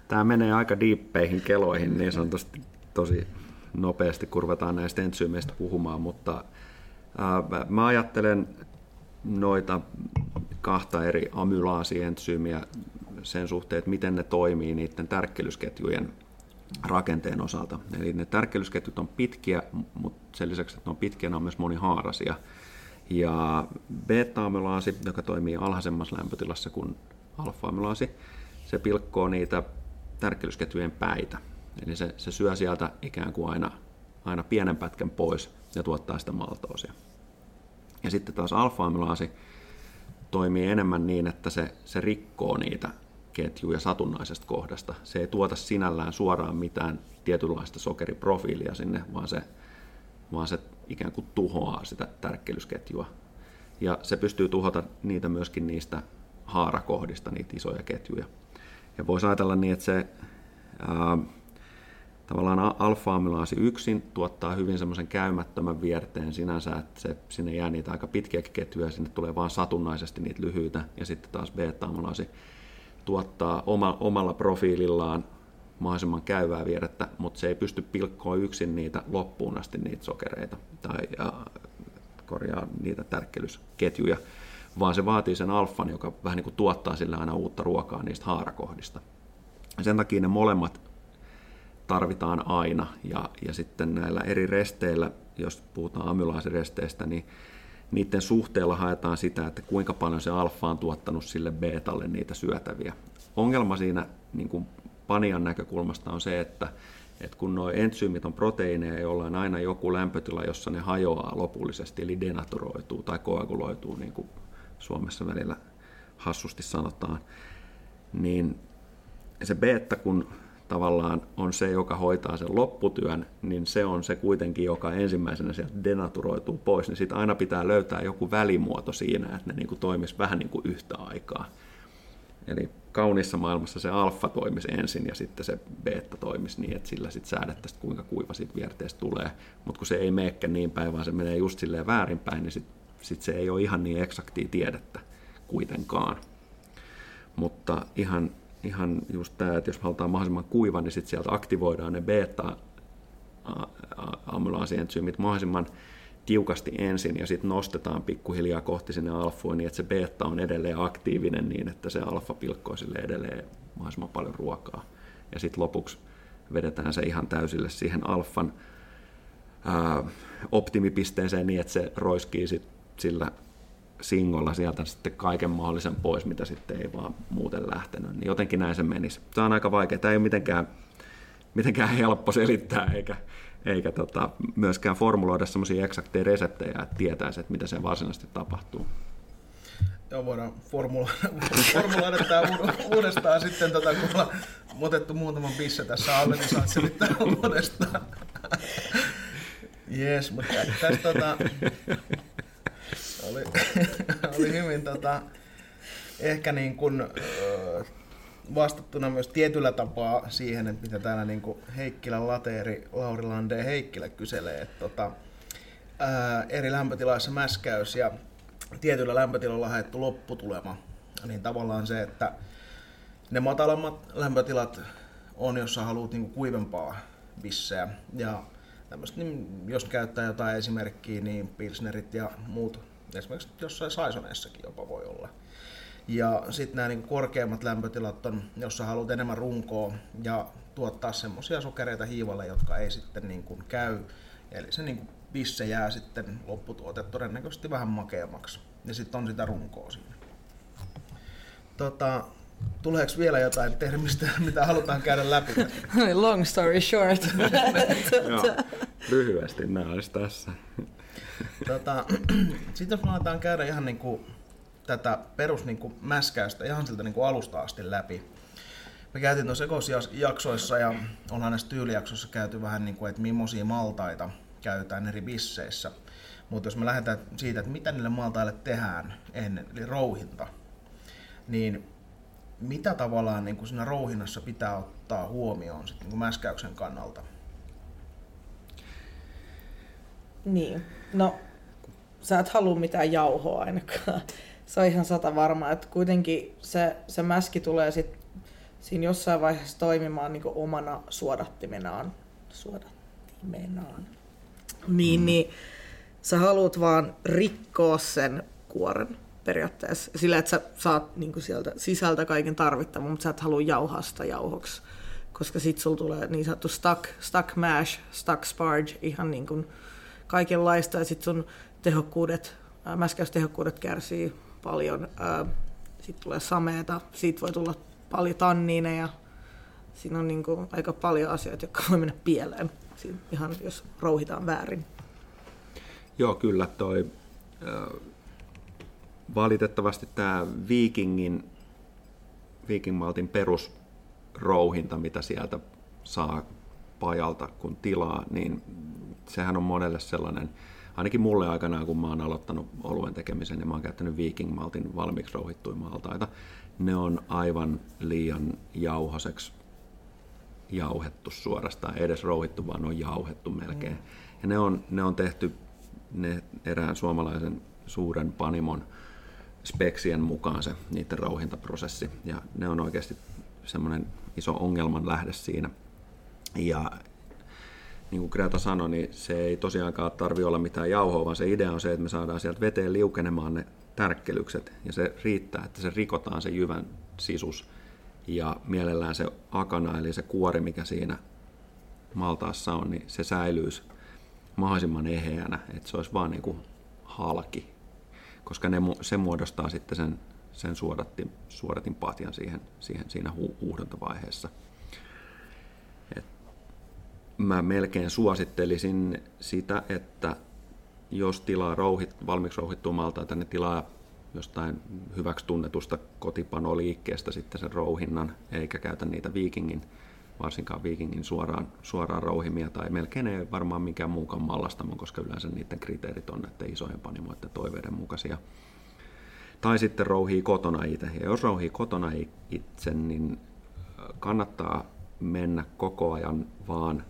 tämä menee aika diippeihin keloihin niin sanotusti tosi nopeasti, kun ruvetaan näistä entsyymeistä puhumaan, mutta ää, mä ajattelen noita kahta eri amylaasientsyymiä sen suhteen, että miten ne toimii niiden tärkkelysketjujen rakenteen osalta. Eli ne tärkkelysketjut on pitkiä, mutta sen lisäksi, että ne on pitkiä, ne on myös monihaarasia. Ja beta-amylaasi, joka toimii alhaisemmassa lämpötilassa kuin alfa-amylaasi, se pilkkoo niitä tärkkelysketjujen päitä. Eli se, se syö sieltä ikään kuin aina, aina pienen pätkän pois ja tuottaa sitä maltoosia. Ja sitten taas alfa-amylaasi toimii enemmän niin, että se, se rikkoo niitä ketjuja satunnaisesta kohdasta. Se ei tuota sinällään suoraan mitään tietynlaista sokeriprofiilia sinne, vaan se, vaan se ikään kuin tuhoaa sitä tärkkelysketjua. Ja se pystyy tuhota niitä myöskin niistä haarakohdista, niitä isoja ketjuja. Ja voisi ajatella niin, että se tavallaan alfa-amylaasi yksin tuottaa hyvin semmoisen käymättömän vierteen sinänsä, että se, sinne jää niitä aika pitkiäkin ketjuja ja sinne tulee vain satunnaisesti niitä lyhyitä ja sitten taas beta-amylaasi tuottaa oma, omalla profiilillaan mahdollisimman käyvää vierettä, mutta se ei pysty pilkkoa yksin niitä loppuun asti niitä sokereita tai ja, korjaa niitä tärkkelysketjuja, vaan se vaatii sen alfan, joka vähän niin kuin tuottaa sille aina uutta ruokaa niistä haarakohdista. Sen takia ne molemmat tarvitaan aina. Ja, ja sitten näillä eri resteillä, jos puhutaan amylaasiresteistä, niin niiden suhteella haetaan sitä, että kuinka paljon se alfa on tuottanut sille betalle niitä syötäviä. Ongelma siinä niin kuin panian näkökulmasta on se, että, että kun nuo entsyymit on proteiineja, joilla on aina joku lämpötila, jossa ne hajoaa lopullisesti, eli denaturoituu tai koaguloituu, niin kuin Suomessa välillä hassusti sanotaan, niin se beta, kun tavallaan on se, joka hoitaa sen lopputyön, niin se on se kuitenkin, joka ensimmäisenä sieltä denaturoituu pois, niin sitten aina pitää löytää joku välimuoto siinä, että ne niin kuin toimisi vähän niin kuin yhtä aikaa. Eli kauniissa maailmassa se alfa toimisi ensin ja sitten se beta toimisi niin, että sillä sitten säädettäisiin, kuinka kuiva siitä vierteestä tulee. Mutta kun se ei meekään niin päin, vaan se menee just silleen väärinpäin, niin sitten sit se ei ole ihan niin eksaktia tiedettä kuitenkaan. Mutta ihan ihan just tämä, että jos halutaan mahdollisimman kuiva, niin sitten sieltä aktivoidaan ne beta amylaasientsyymit mahdollisimman tiukasti ensin ja sitten nostetaan pikkuhiljaa kohti sinne alfuun niin, että se beta on edelleen aktiivinen niin, että se alfa pilkkoo sille edelleen mahdollisimman paljon ruokaa. Ja sitten lopuksi vedetään se ihan täysille siihen alfan ää, optimipisteeseen niin, että se roiskii sit sillä singolla sieltä sitten kaiken mahdollisen pois, mitä sitten ei vaan muuten lähtenyt. Niin jotenkin näin se menisi. Se on aika vaikea. Tämä ei ole mitenkään, mitenkään helppo selittää, eikä, eikä tota, myöskään formuloida semmoisia eksakteja reseptejä, että tietäisi, että mitä se varsinaisesti tapahtuu. Joo, voidaan formuloida, tämä uudestaan sitten, tota, kun ollaan otettu muutaman bisse tässä alle, niin saat selittää uudestaan. Jees, mutta tästä tota, oli, oli hyvin tota, ehkä niin kuin, vastattuna myös tietyllä tapaa siihen, että mitä täällä niin kuin Heikkilän lateeri Lauri Lande Heikkilä kyselee, että tota, ää, eri lämpötilaissa mäskäys ja tietyllä lämpötilalla haettu lopputulema, niin tavallaan se, että ne matalammat lämpötilat on, jos sä haluat niin kuin kuivempaa bissejä. Ja niin jos käyttää jotain esimerkkiä, niin pilsnerit ja muut esimerkiksi jossain saisoneessakin jopa voi olla. Ja sitten nämä niin korkeammat lämpötilat on, jos sä haluat enemmän runkoa ja tuottaa semmoisia sokereita hiivalle, jotka ei sitten niin kuin käy. Eli se niin kuin pisse jää sitten lopputuote todennäköisesti vähän makeammaksi. Ja sitten on sitä runkoa siinä. Tota, tuleeko vielä jotain termistä, mitä halutaan käydä läpi? Long story short. Lyhyesti nämä olisi tässä tota, sitten jos aletaan käydä ihan niin kuin tätä perus niin kuin mäskäystä ihan siltä niin kuin alusta asti läpi. Me käytiin tuossa ekosjaksoissa ja ollaan näissä tyylijaksoissa käyty vähän niin kuin, että millaisia maltaita käytetään eri bisseissä. Mutta jos me lähdetään siitä, että mitä niille maltaille tehdään ennen, eli rouhinta, niin mitä tavallaan niin kuin siinä rouhinnassa pitää ottaa huomioon sit, niin kuin mäskäyksen kannalta? Niin, no sä et halua mitään jauhoa ainakaan. Se on ihan sata varma, että kuitenkin se, se mäski tulee sit siinä jossain vaiheessa toimimaan niin omana suodattimenaan. Suodattimenaan. Niin, mm. niin sä haluat vaan rikkoa sen kuoren periaatteessa. Sillä, että sä saat niin sieltä sisältä kaiken tarvittavan, mutta sä et halua jauhaa sitä jauhoksi. Koska sit sulla tulee niin sanottu stuck, stuck mash, stuck sparge, ihan niin kuin kaikenlaista. Ja sit sun tehokkuudet, mäskäystehokkuudet kärsii paljon. Sitten tulee sameeta, siitä voi tulla paljon tanniineja. Siinä on niin kuin aika paljon asioita, jotka voi mennä pieleen, Siinä ihan jos rouhitaan väärin. Joo, kyllä toi valitettavasti tämä Vikingin, Viking Maltin perusrouhinta, mitä sieltä saa pajalta kun tilaa, niin sehän on monelle sellainen ainakin mulle aikanaan, kun mä oon aloittanut oluen tekemisen, niin mä oon käyttänyt Viking Maltin valmiiksi rouhittuja maltaita. Ne on aivan liian jauhaseksi jauhettu suorastaan, ei edes rouhittu, vaan on jauhettu melkein. Mm. Ja ne on, ne on tehty ne erään suomalaisen suuren panimon speksien mukaan se niiden rouhintaprosessi. Ja ne on oikeasti semmoinen iso ongelman lähde siinä. Ja niin kuin Greta sanoi, niin se ei tosiaankaan tarvi olla mitään jauhoa, vaan se idea on se, että me saadaan sieltä veteen liukenemaan ne tärkkelykset, ja se riittää, että se rikotaan se jyvän sisus, ja mielellään se akana, eli se kuori, mikä siinä maltaassa on, niin se säilyisi mahdollisimman eheänä, että se olisi vaan niin kuin halki, koska ne, se muodostaa sitten sen, sen suodatin, suodatin patjan siihen, siihen, siinä hu, huuhdontovaiheessa. Mä melkein suosittelisin sitä, että jos tilaa rouhit, valmiiksi rouhittua maltaita, niin tilaa jostain hyväksi tunnetusta kotipanoliikkeestä sitten sen rouhinnan, eikä käytä niitä viikingin, varsinkaan viikingin suoraan, suoraan rouhimia, tai melkein ei varmaan mikään muukaan mallastamon, koska yleensä niiden kriteerit on että isojen panimoiden toiveiden mukaisia. Tai sitten rouhii kotona itse. Ja jos rouhii kotona itse, niin kannattaa mennä koko ajan vaan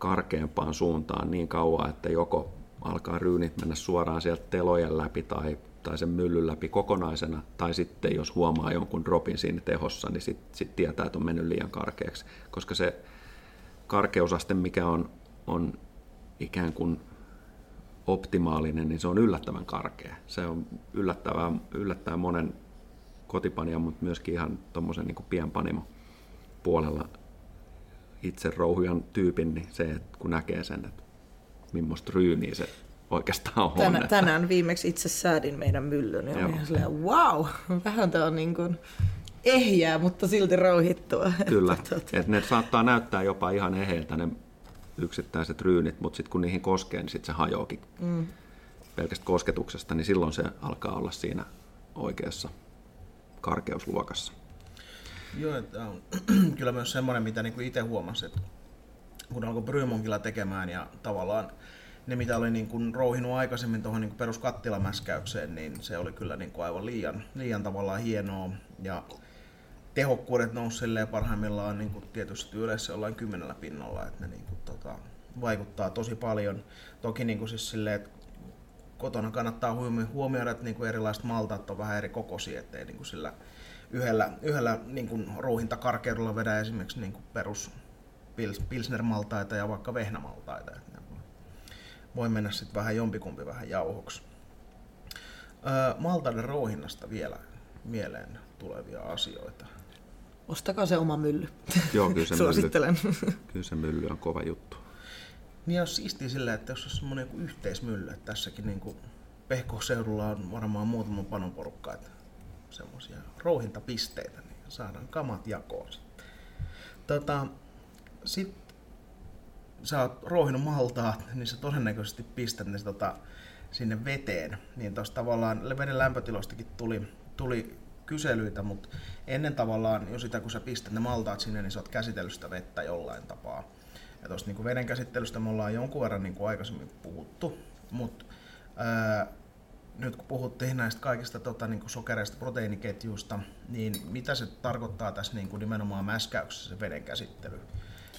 karkeampaan suuntaan niin kauan, että joko alkaa ryynit mennä suoraan sieltä telojen läpi tai, tai sen myllyn läpi kokonaisena, tai sitten jos huomaa jonkun dropin siinä tehossa, niin sitten sit tietää, että on mennyt liian karkeaksi, koska se karkeusaste, mikä on, on ikään kuin optimaalinen, niin se on yllättävän karkea. Se on yllättävän, yllättävän monen kotipania, mutta myöskin ihan tuommoisen niin pienpanimo puolella itse rouhujan tyypin, niin se, että kun näkee sen, että millaista ryyniä se oikeastaan on. Tänä, tänään viimeksi itse säädin meidän myllyn ja olin silleen, wow, vähän tämä on niin kuin ehjää, mutta silti rouhittua. Kyllä, että, tota- että ne saattaa näyttää jopa ihan eheiltä ne yksittäiset ryynit, mutta sitten kun niihin koskee, niin sitten se hajoakin mm. pelkästä kosketuksesta, niin silloin se alkaa olla siinä oikeassa karkeusluokassa. Joo, että on kyllä myös semmoinen, mitä niin itse huomasin, että kun alkoi Brymonkilla tekemään ja tavallaan ne, mitä oli niin kuin rouhinut aikaisemmin tuohon niin peruskattilamäskäykseen, niin se oli kyllä niin kuin aivan liian, liian tavallaan hienoa. Ja tehokkuudet nousi parhaimmillaan niin kuin tietysti yleensä jollain kymmenellä pinnalla, että ne niin kuin, tota, vaikuttaa tosi paljon. Toki niin kuin siis silleen, että kotona kannattaa huomioida, että niin kuin erilaiset maltaat on vähän eri kokoisia, ettei niin kuin sillä yhdellä, yhdellä niin kuin rouhintakarkeudella vedä esimerkiksi niin kuin perus pilsnermaltaita ja vaikka vehnämaltaita. Että voi mennä sitten vähän jompikumpi vähän jauhoksi. Öö, maltaiden rouhinnasta vielä mieleen tulevia asioita. Ostakaa se oma mylly. Joo, kyllä se Suosittelen. Mylly, kyllä se mylly on kova juttu. Niin olisi siistiä sillä, että jos olisi semmoinen yhteismylly, että tässäkin niin kuin PK-seudulla on varmaan muutama panoporukka, että semmoisia rouhintapisteitä, niin saadaan kamat jakoon. Tota, sitten sä oot rouhinut maltaat, niin sä todennäköisesti pistät ne tota, sinne veteen. Niin tuossa tavallaan veden lämpötiloistakin tuli, tuli kyselyitä, mutta ennen tavallaan jo sitä, kun sä pistät ne maltaat sinne, niin sä oot käsitellyt sitä vettä jollain tapaa. Ja tuosta niin veden käsittelystä me ollaan jonkun verran niin kuin aikaisemmin puhuttu, mutta nyt kun puhuttiin näistä kaikista tota, niin kuin sokereista, proteiiniketjuista, niin mitä se tarkoittaa tässä niin kuin nimenomaan mäskäyksessä se veden käsittely?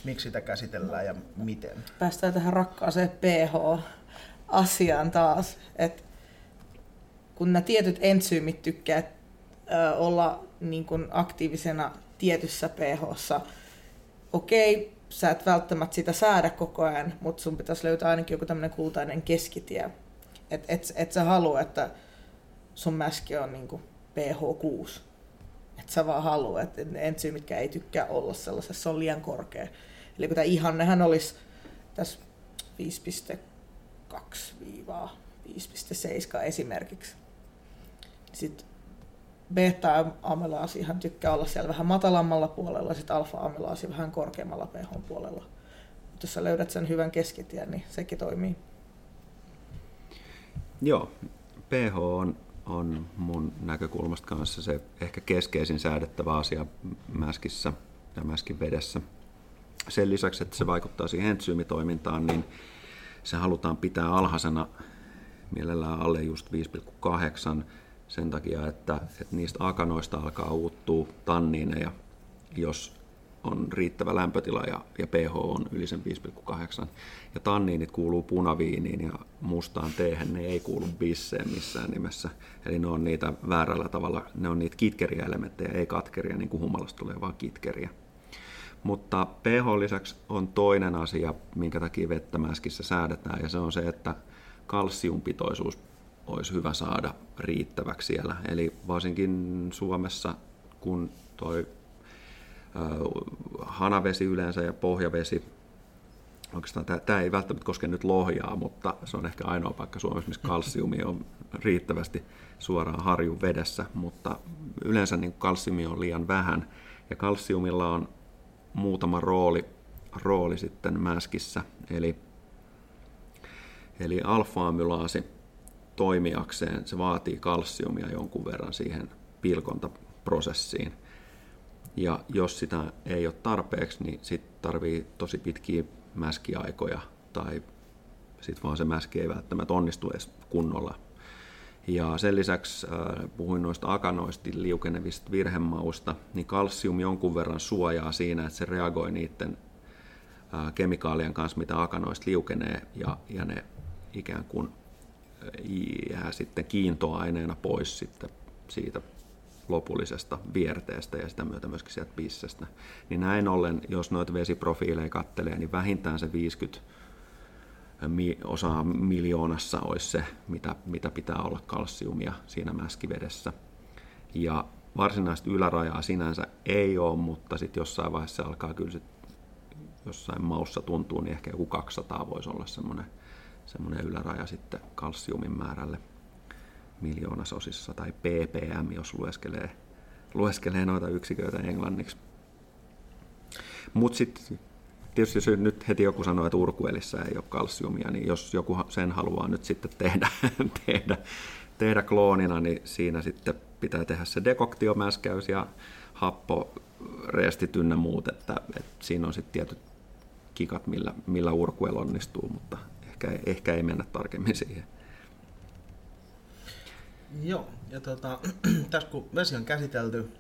Miksi sitä käsitellään ja miten? Päästään tähän rakkaaseen pH-asiaan taas, että kun nämä tietyt entsyymit tykkää olla niin kuin aktiivisena tietyssä pH-ssa, okei, sä et välttämättä sitä säädä koko ajan, mutta sun pitäisi löytää ainakin joku tämmöinen kultainen keskitie. Että et, et sä halua, että sun mäski on niin kuin pH6. Että sä vaan haluat, että ne entsyymitkä ei tykkää olla sellaisessa, se on liian korkea. Eli kun tämä ihannehän olisi tässä 5.2-5.7 esimerkiksi. Sitten beta-amylaasihan tykkää olla siellä vähän matalammalla puolella, sitten alfa-amylaasi vähän korkeammalla pH puolella. Mutta jos sä löydät sen hyvän keskitien, niin sekin toimii. Joo, pH on, on mun näkökulmasta kanssa se ehkä keskeisin säädettävä asia mäskissä ja mäskin vedessä. Sen lisäksi, että se vaikuttaa siihen entsyymitoimintaan, niin se halutaan pitää alhaisena mielellään alle just 5,8 sen takia, että, että niistä akanoista alkaa uuttua tanniineja, jos on riittävä lämpötila ja, ja pH on yli sen 5,8. Ja tanniinit kuuluu punaviiniin ja mustaan teehen, ne ei kuulu bisseen missään nimessä. Eli ne on niitä väärällä tavalla, ne on niitä kitkeriä elementtejä, ei katkeria, niin kuin humalasta tulee vaan kitkeriä. Mutta pH lisäksi on toinen asia, minkä takia vettä mäskissä säädetään, ja se on se, että kalsiumpitoisuus olisi hyvä saada riittäväksi siellä. Eli varsinkin Suomessa, kun toi hanavesi yleensä ja pohjavesi, oikeastaan tämä ei välttämättä koske nyt lohjaa, mutta se on ehkä ainoa paikka Suomessa, missä kalsiumi on riittävästi suoraan harjun vedessä, mutta yleensä niin kalsiumi on liian vähän, ja kalsiumilla on muutama rooli, rooli sitten mäskissä, eli, eli alfa-amylaasi toimijakseen, se vaatii kalsiumia jonkun verran siihen pilkontaprosessiin. Ja jos sitä ei ole tarpeeksi, niin sitten tarvii tosi pitkiä mäskiaikoja tai sitten vaan se mäski ei välttämättä onnistu edes kunnolla. Ja sen lisäksi äh, puhuin noista akanoista liukenevista virhemausta, niin kalsium jonkun verran suojaa siinä, että se reagoi niiden äh, kemikaalien kanssa, mitä akanoista liukenee, ja, ja ne ikään kuin jää sitten kiintoaineena pois sitten siitä lopullisesta vierteestä ja sitä myötä myöskin sieltä pissestä. Niin näin ollen, jos noita vesiprofiileja kattelee, niin vähintään se 50 osaa miljoonassa olisi se, mitä, mitä pitää olla kalsiumia siinä mäskivedessä. Ja varsinaista ylärajaa sinänsä ei ole, mutta sitten jossain vaiheessa alkaa kyllä sit, jossain maussa tuntuu, niin ehkä joku 200 voisi olla semmoinen semmoinen yläraja sitten kalsiumin määrälle miljoonasosissa tai ppm, jos lueskelee, lueskelee noita yksiköitä englanniksi. Mutta sitten tietysti jos nyt heti joku sanoo, että urkuelissä ei ole kalsiumia, niin jos joku sen haluaa nyt sitten tehdä, tehdä, tehdä kloonina, niin siinä sitten pitää tehdä se dekoktiomäskäys ja happo, ynnä muut, että, että siinä on sitten tietyt kikat, millä, millä urkuel onnistuu, mutta ehkä, ehkä ei mennä tarkemmin siihen. Joo, ja tota, tässä kun vesi on käsitelty,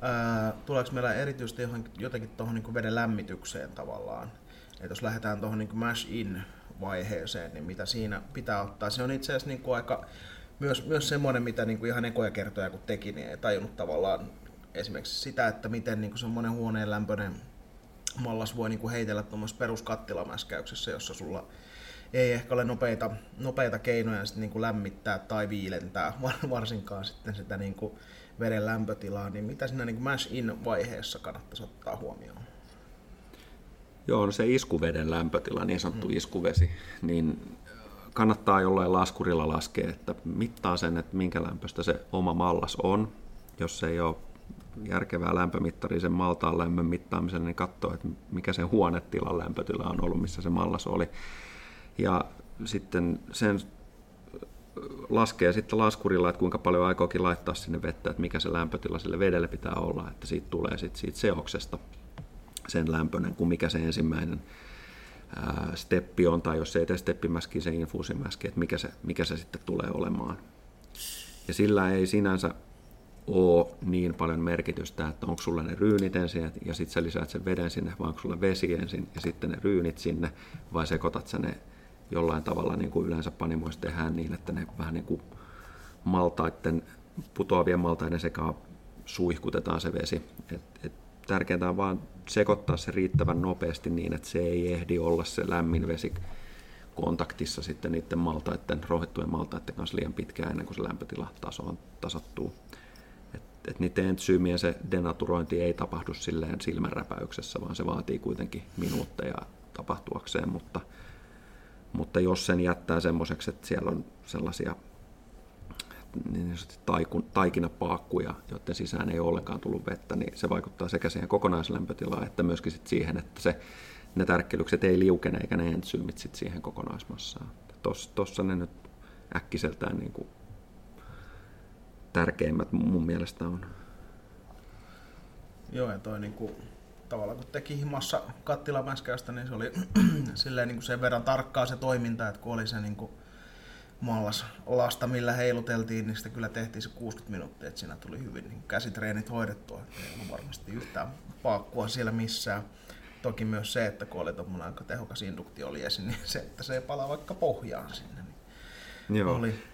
ää, tuleeko meillä erityisesti johon, jotenkin tuohon niin veden lämmitykseen tavallaan? Että jos lähdetään tuohon niin mash in vaiheeseen, niin mitä siinä pitää ottaa? Se on itse asiassa niin aika myös, myös semmoinen, mitä niin ihan ekoja kertoja kun teki, niin ei tajunnut tavallaan esimerkiksi sitä, että miten niin semmoinen huoneen lämpöinen mallas voi niin heitellä tuommoisessa peruskattilamäskäyksessä, jossa sulla ei ehkä ole nopeita, nopeita keinoja sit niin kuin lämmittää tai viilentää, varsinkaan sitten sitä niin kuin veden lämpötilaa, niin mitä siinä niin kuin mash-in vaiheessa kannattaisi ottaa huomioon? Joo, no se iskuveden lämpötila, niin sanottu hmm. iskuvesi, niin kannattaa jollain laskurilla laskea, että mittaa sen, että minkä lämpöistä se oma mallas on. Jos se ei ole järkevää lämpömittaria sen maltaan lämmön mittaamiselle, niin katsoo, että mikä se huonetilan lämpötila on ollut, missä se mallas oli ja sitten sen laskee sitten laskurilla, että kuinka paljon aikoakin laittaa sinne vettä, että mikä se lämpötila sille vedelle pitää olla, että siitä tulee sitten siitä seoksesta sen lämpöinen, kuin mikä se ensimmäinen steppi on, tai jos se ei tee steppimäski, se infuusimäski, että mikä se, mikä se sitten tulee olemaan. Ja sillä ei sinänsä ole niin paljon merkitystä, että onko sulla ne ryynit ensin ja sitten sä lisäät sen veden sinne, vai onko sulla vesi ensin ja sitten ne ryynit sinne, vai sekoitat sä ne jollain tavalla niin kuin yleensä panimoissa tehdään niin, että ne vähän niin kuin maltaiden, putoavien maltaiden sekaan suihkutetaan se vesi. Et, et tärkeintä on vaan sekoittaa se riittävän nopeasti niin, että se ei ehdi olla se lämmin vesi kontaktissa sitten niiden maltaiden, rohittujen maltaiden kanssa liian pitkään ennen kuin se lämpötila taso tasottuu. Et, et niiden entsyymien se denaturointi ei tapahdu silleen silmänräpäyksessä, vaan se vaatii kuitenkin minuutteja tapahtuakseen, mutta – mutta jos sen jättää semmoiseksi, että siellä on sellaisia niin taikinapaakkuja, joiden sisään ei ole ollenkaan tullut vettä, niin se vaikuttaa sekä siihen kokonaislämpötilaan että myöskin sit siihen, että se, ne tärkkelykset ei liukene eikä ne entsyymit sit siihen kokonaismassaan. Tuossa ne nyt äkkiseltään niin kuin tärkeimmät mun mielestä on. Joo, ja toi niin kuin tavallaan kun teki himassa kattilamäskäystä, niin se oli silleen niin kuin sen verran tarkkaa se toiminta, että kun oli se niin kuin mallas lasta, millä heiluteltiin, niin sitä kyllä tehtiin se 60 minuuttia, että siinä tuli hyvin niin käsitreenit hoidettua. Ei ollut varmasti yhtään paakkua siellä missään. Toki myös se, että kun oli tuommoinen aika tehokas induktioliesi, niin se, että se ei palaa vaikka pohjaan sinne, niin Joo. oli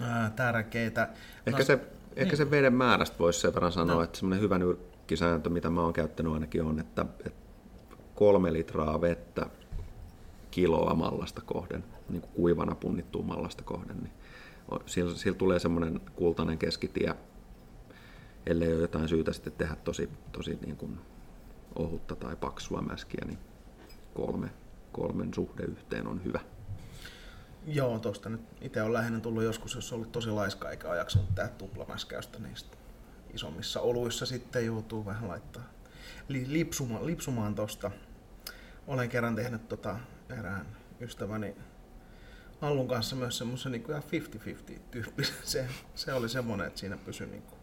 ää, tärkeitä. Ehkä, no, se, niin. ehkä se veden määrästä voisi sen verran sanoa, no. että semmoinen hyvä nyrkkisääntö, mitä mä oon käyttänyt ainakin on, että, että kolme litraa vettä kiloa mallasta kohden, niin kuin kuivana punnittua mallasta kohden, niin sillä, sillä tulee semmoinen kultainen keskitie, ellei ole jotain syytä sitten tehdä tosi, tosi niin kuin ohutta tai paksua mäskiä, niin kolme, kolmen suhde yhteen on hyvä. Joo, tuosta nyt itse on lähinnä tullut joskus, jos on ollut tosi laiska eikä ole jaksanut tehdä tuplamäskäystä, niin isommissa oluissa sitten joutuu vähän laittaa lipsuma, lipsumaan tuosta. Olen kerran tehnyt tota erään ystäväni Allun kanssa myös semmoisen niin 50-50 tyyppi. Se, se oli semmoinen, että siinä pysyi niin kuin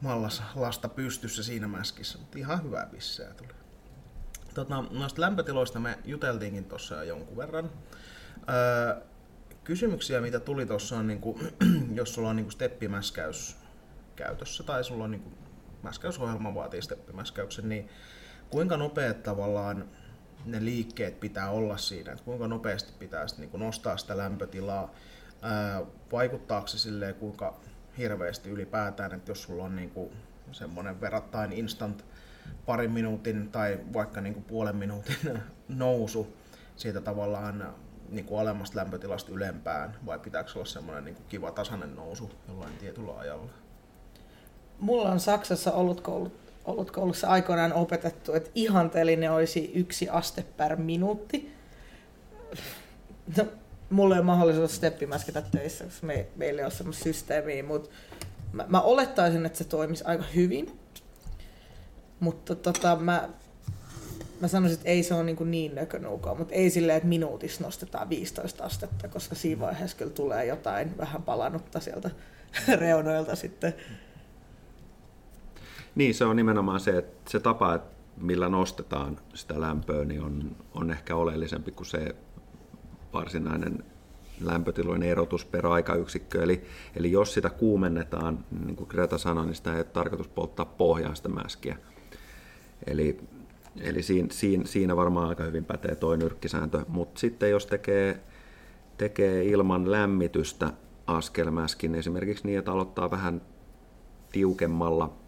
mallas lasta pystyssä siinä mäskissä, mutta ihan hyvää bissää tuli. Tota, noista lämpötiloista me juteltiinkin tuossa jo jonkun verran. Öö, kysymyksiä, mitä tuli tuossa on, niin kuin, jos sulla on niin kuin steppimäskäys käytössä tai sulla on niin kuin, mäskäysohjelma vaatii steppimäskäyksen, niin kuinka nopeat tavallaan ne liikkeet pitää olla siinä, että kuinka nopeasti pitää niin kuin nostaa sitä lämpötilaa, ää, vaikuttaako se silleen, kuinka hirveästi ylipäätään, että jos sulla on niin kuin semmoinen verrattain instant parin minuutin tai vaikka niin kuin puolen minuutin nousu siitä tavallaan niin kuin alemmasta lämpötilasta ylempään, vai pitääkö olla semmoinen niin kuin kiva tasainen nousu jollain tietyllä ajalla? Mulla on Saksassa ollut, koulut, ollut koulussa aikoinaan opetettu, että ihanteellinen olisi yksi aste per minuutti. No, mulla ei ole mahdollisuus steppimäsketä töissä, koska me, meillä ei ole semmoista systeemiä, mutta mä, mä, olettaisin, että se toimisi aika hyvin. Mutta tota, mä, mä sanoisin, että ei se ole niin, niin nökönuukaa, mutta ei silleen, että minuutissa nostetaan 15 astetta, koska siinä vaiheessa kyllä tulee jotain vähän palannutta sieltä reunoilta sitten. Niin, se on nimenomaan se, että se tapa, että millä nostetaan sitä lämpöä, niin on, on ehkä oleellisempi kuin se varsinainen lämpötilojen erotus per aikayksikkö. Eli, eli jos sitä kuumennetaan, niin kuin Greta sanoi, niin sitä ei ole tarkoitus polttaa pohjaan sitä mäskiä. Eli, eli siinä, siinä, siinä varmaan aika hyvin pätee tuo nyrkkisääntö. Mutta sitten jos tekee, tekee ilman lämmitystä askelmäskin, esimerkiksi niin, että aloittaa vähän tiukemmalla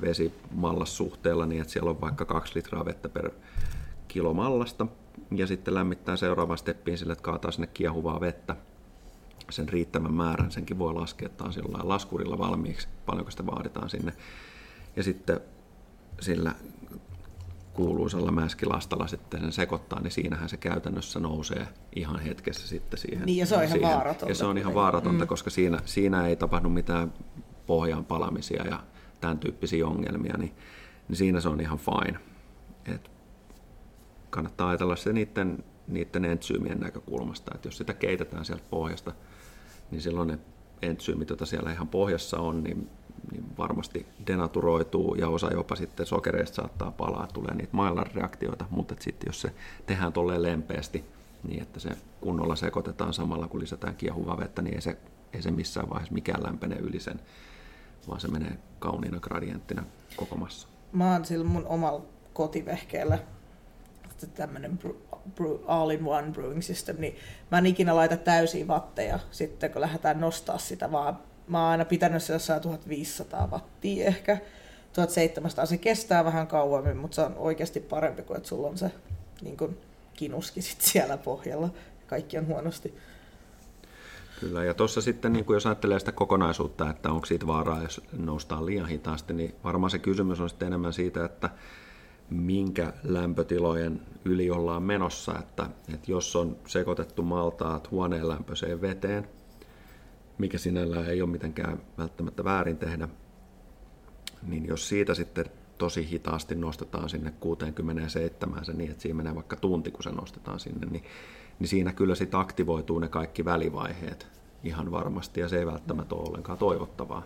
vesimallassuhteella niin, että siellä on vaikka kaksi litraa vettä per kilo mallasta, ja sitten lämmittää seuraavaan steppiin sille, että kaataa sinne kiehuvaa vettä sen riittävän määrän. Senkin voi laskea, on sillä laskurilla valmiiksi, paljonko sitä vaaditaan sinne. Ja sitten sillä kuuluisella mäskilastalla sitten sen sekoittaa, niin siinähän se käytännössä nousee ihan hetkessä sitten siihen. Niin, ja se on ihan siihen. vaaratonta. Ja se on ihan vaaratonta, mm. koska siinä, siinä ei tapahdu mitään pohjaan palamisia ja tämän tyyppisiä ongelmia, niin, niin siinä se on ihan fine. Et kannattaa ajatella se niiden, niiden entsyymien näkökulmasta, että jos sitä keitetään sieltä pohjasta, niin silloin ne entsyymit, joita siellä ihan pohjassa on, niin, niin varmasti denaturoituu ja osa jopa sitten sokereista saattaa palaa, tulee niitä Maillard-reaktioita, mutta sitten jos se tehdään tolleen lempeästi, niin että se kunnolla sekoitetaan samalla kun lisätään kiehuvaa vettä, niin ei se, ei se missään vaiheessa mikään lämpene yli sen, vaan se menee kauniina gradienttina koko massa. Mä oon sillä mun omalla kotivehkeellä tämmöinen all-in-one brewing system, niin mä en ikinä laita täysiä vatteja sitten, kun lähdetään nostaa sitä, vaan mä oon aina pitänyt se jossain 1500 wattia ehkä. 1700 se kestää vähän kauemmin, mutta se on oikeasti parempi kuin, että sulla on se niin kuin, kinuski sit siellä pohjalla. Kaikki on huonosti. Kyllä, ja tuossa sitten, niin kuin jos ajattelee sitä kokonaisuutta, että onko siitä vaaraa, jos noustaan liian hitaasti, niin varmaan se kysymys on sitten enemmän siitä, että minkä lämpötilojen yli ollaan menossa, että, että jos on sekoitettu maltaat huoneen lämpöiseen veteen, mikä sinällään ei ole mitenkään välttämättä väärin tehdä, niin jos siitä sitten tosi hitaasti nostetaan sinne 67 se niin, että siinä menee vaikka tunti, kun se nostetaan sinne, niin, niin siinä kyllä sitten aktivoituu ne kaikki välivaiheet ihan varmasti, ja se ei välttämättä ole ollenkaan toivottavaa.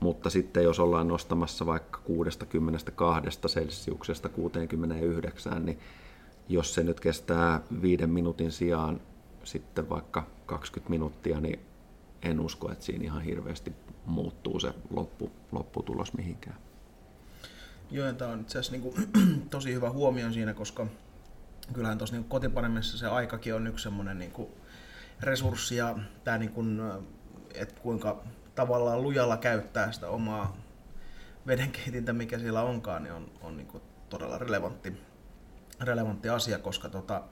Mutta sitten jos ollaan nostamassa vaikka 62 celsiuksesta 69, niin jos se nyt kestää viiden minuutin sijaan sitten vaikka 20 minuuttia, niin en usko, että siinä ihan hirveästi muuttuu se loppu, lopputulos mihinkään. Joo, tämä on itse asiassa niin kuin, tosi hyvä huomio siinä, koska kyllähän tuossa niin kotipanemissa se aikakin on yksi semmoinen niin kuin resurssi ja tämä niin kuin, että kuinka tavallaan lujalla käyttää sitä omaa vedenkeitintä, mikä siellä onkaan, niin on, on niin kuin todella relevantti, relevantti asia, koska tota,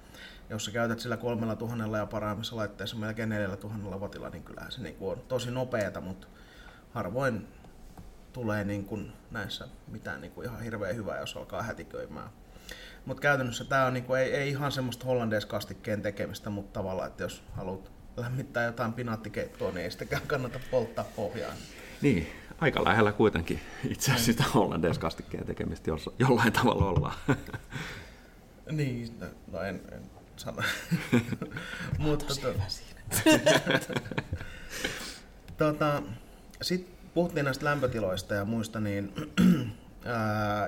jos sä käytät sillä kolmella tuhannella ja parhaimmissa laitteissa melkein neljällä tuhannella wattilla, niin kyllähän se niin kuin on tosi nopeata, mutta harvoin tulee niin kuin näissä mitään niin kuin ihan hirveän hyvää, jos alkaa hätiköimään. Mutta käytännössä tämä on niin kuin, ei, ei ihan semmoista hollandeiskastikkeen tekemistä, mutta tavallaan, että jos haluat lämmittää jotain pinaattikeittoa, niin ei sitäkään kannata polttaa pohjaan. Niin, aika lähellä kuitenkin itse asiassa sitä hollandeiskastikkeen tekemistä jos, jollain tavalla ollaan. niin, no, no en, en sano. mutta to, tota, sitten puhuttiin näistä lämpötiloista ja muista, niin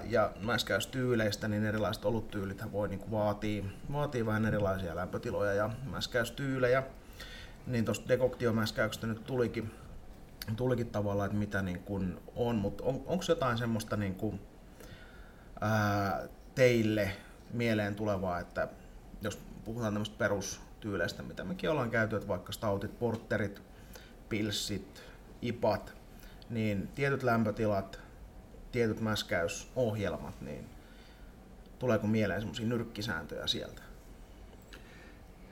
ja mäskäystyyleistä, niin erilaiset oluttyylit voi niin vaatii, vaatii vähän erilaisia lämpötiloja ja mäskäystyylejä. Niin tuosta dekoktiomäskäyksestä nyt tulikin, tulikin tavallaan, että mitä niin kuin on, mutta on, onko jotain semmoista niin kuin, ää, teille mieleen tulevaa, että jos puhutaan tämmöistä perustyyleistä, mitä mekin ollaan käyty, että vaikka stautit, porterit, pilssit, ipat, niin tietyt lämpötilat, tietyt mäskäysohjelmat, niin tuleeko mieleen semmoisia nyrkkisääntöjä sieltä?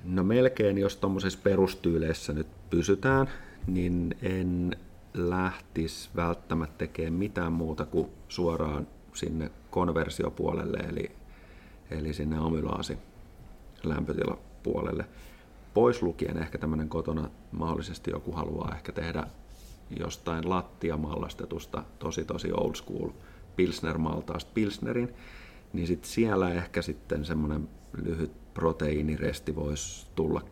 No melkein, jos tuommoisessa perustyyleissä nyt pysytään, niin en lähtisi välttämättä tekemään mitään muuta kuin suoraan sinne konversiopuolelle, eli, eli sinne amylaasi lämpötilapuolelle. Pois lukien ehkä tämmöinen kotona mahdollisesti joku haluaa ehkä tehdä jostain lattiamallastetusta tosi tosi old school pilsner-maltaasta pilsnerin, niin sit siellä ehkä sitten semmoinen lyhyt proteiiniresti voisi tulla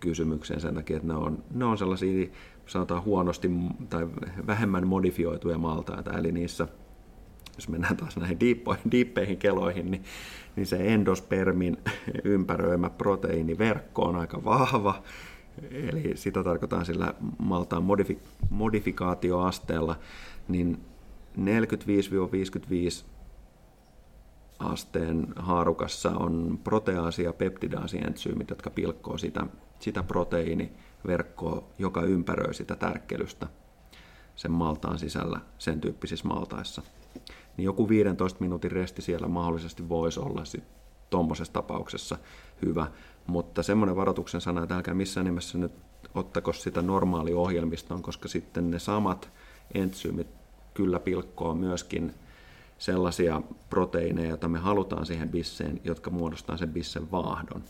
kysymykseen sen takia, että ne on, ne on sellaisia sanotaan huonosti tai vähemmän modifioituja maltaita, eli niissä jos mennään taas näihin diippeihin keloihin, niin, niin se endospermin ympäröimä proteiiniverkko on aika vahva, eli sitä tarkoitan sillä maltaan modifik- modifikaatioasteella, niin 45-55 asteen haarukassa on proteaasi- ja peptidaasientsyymit, jotka pilkkoo sitä, sitä proteiiniverkkoa, joka ympäröi sitä tärkkelystä sen maltaan sisällä sen tyyppisissä maltaissa. Niin joku 15 minuutin resti siellä mahdollisesti voisi olla tuommoisessa tapauksessa hyvä, mutta semmoinen varoituksen sana, että älkää missään nimessä nyt ottako sitä normaali ohjelmistoon, koska sitten ne samat entsyymit kyllä pilkkoo myöskin sellaisia proteiineja, joita me halutaan siihen bisseen, jotka muodostaa sen bissen vaahdon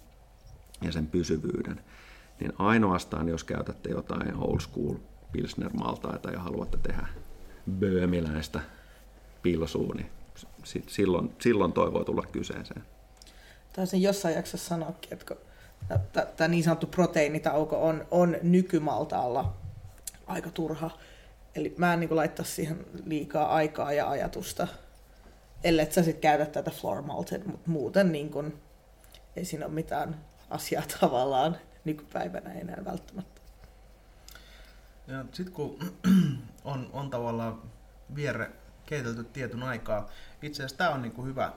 ja sen pysyvyyden. Niin ainoastaan, jos käytätte jotain old school pilsner-maltaita ja haluatte tehdä böömiläistä pilsua, niin silloin, silloin toi voi tulla kyseeseen. Taisin jossain jaksossa sanoakin, että tämä niin sanottu proteiinitauko on, on nykymaltaalla aika turha. Eli mä en niin laittaa siihen liikaa aikaa ja ajatusta, ellei sä sitten käytä tätä floor malted, mutta muuten niin kun, ei siinä ole mitään asiaa tavallaan nykypäivänä enää välttämättä. Ja sitten kun on, on tavallaan vierre keitelty tietyn aikaa, itse asiassa tämä on niin kuin hyvä,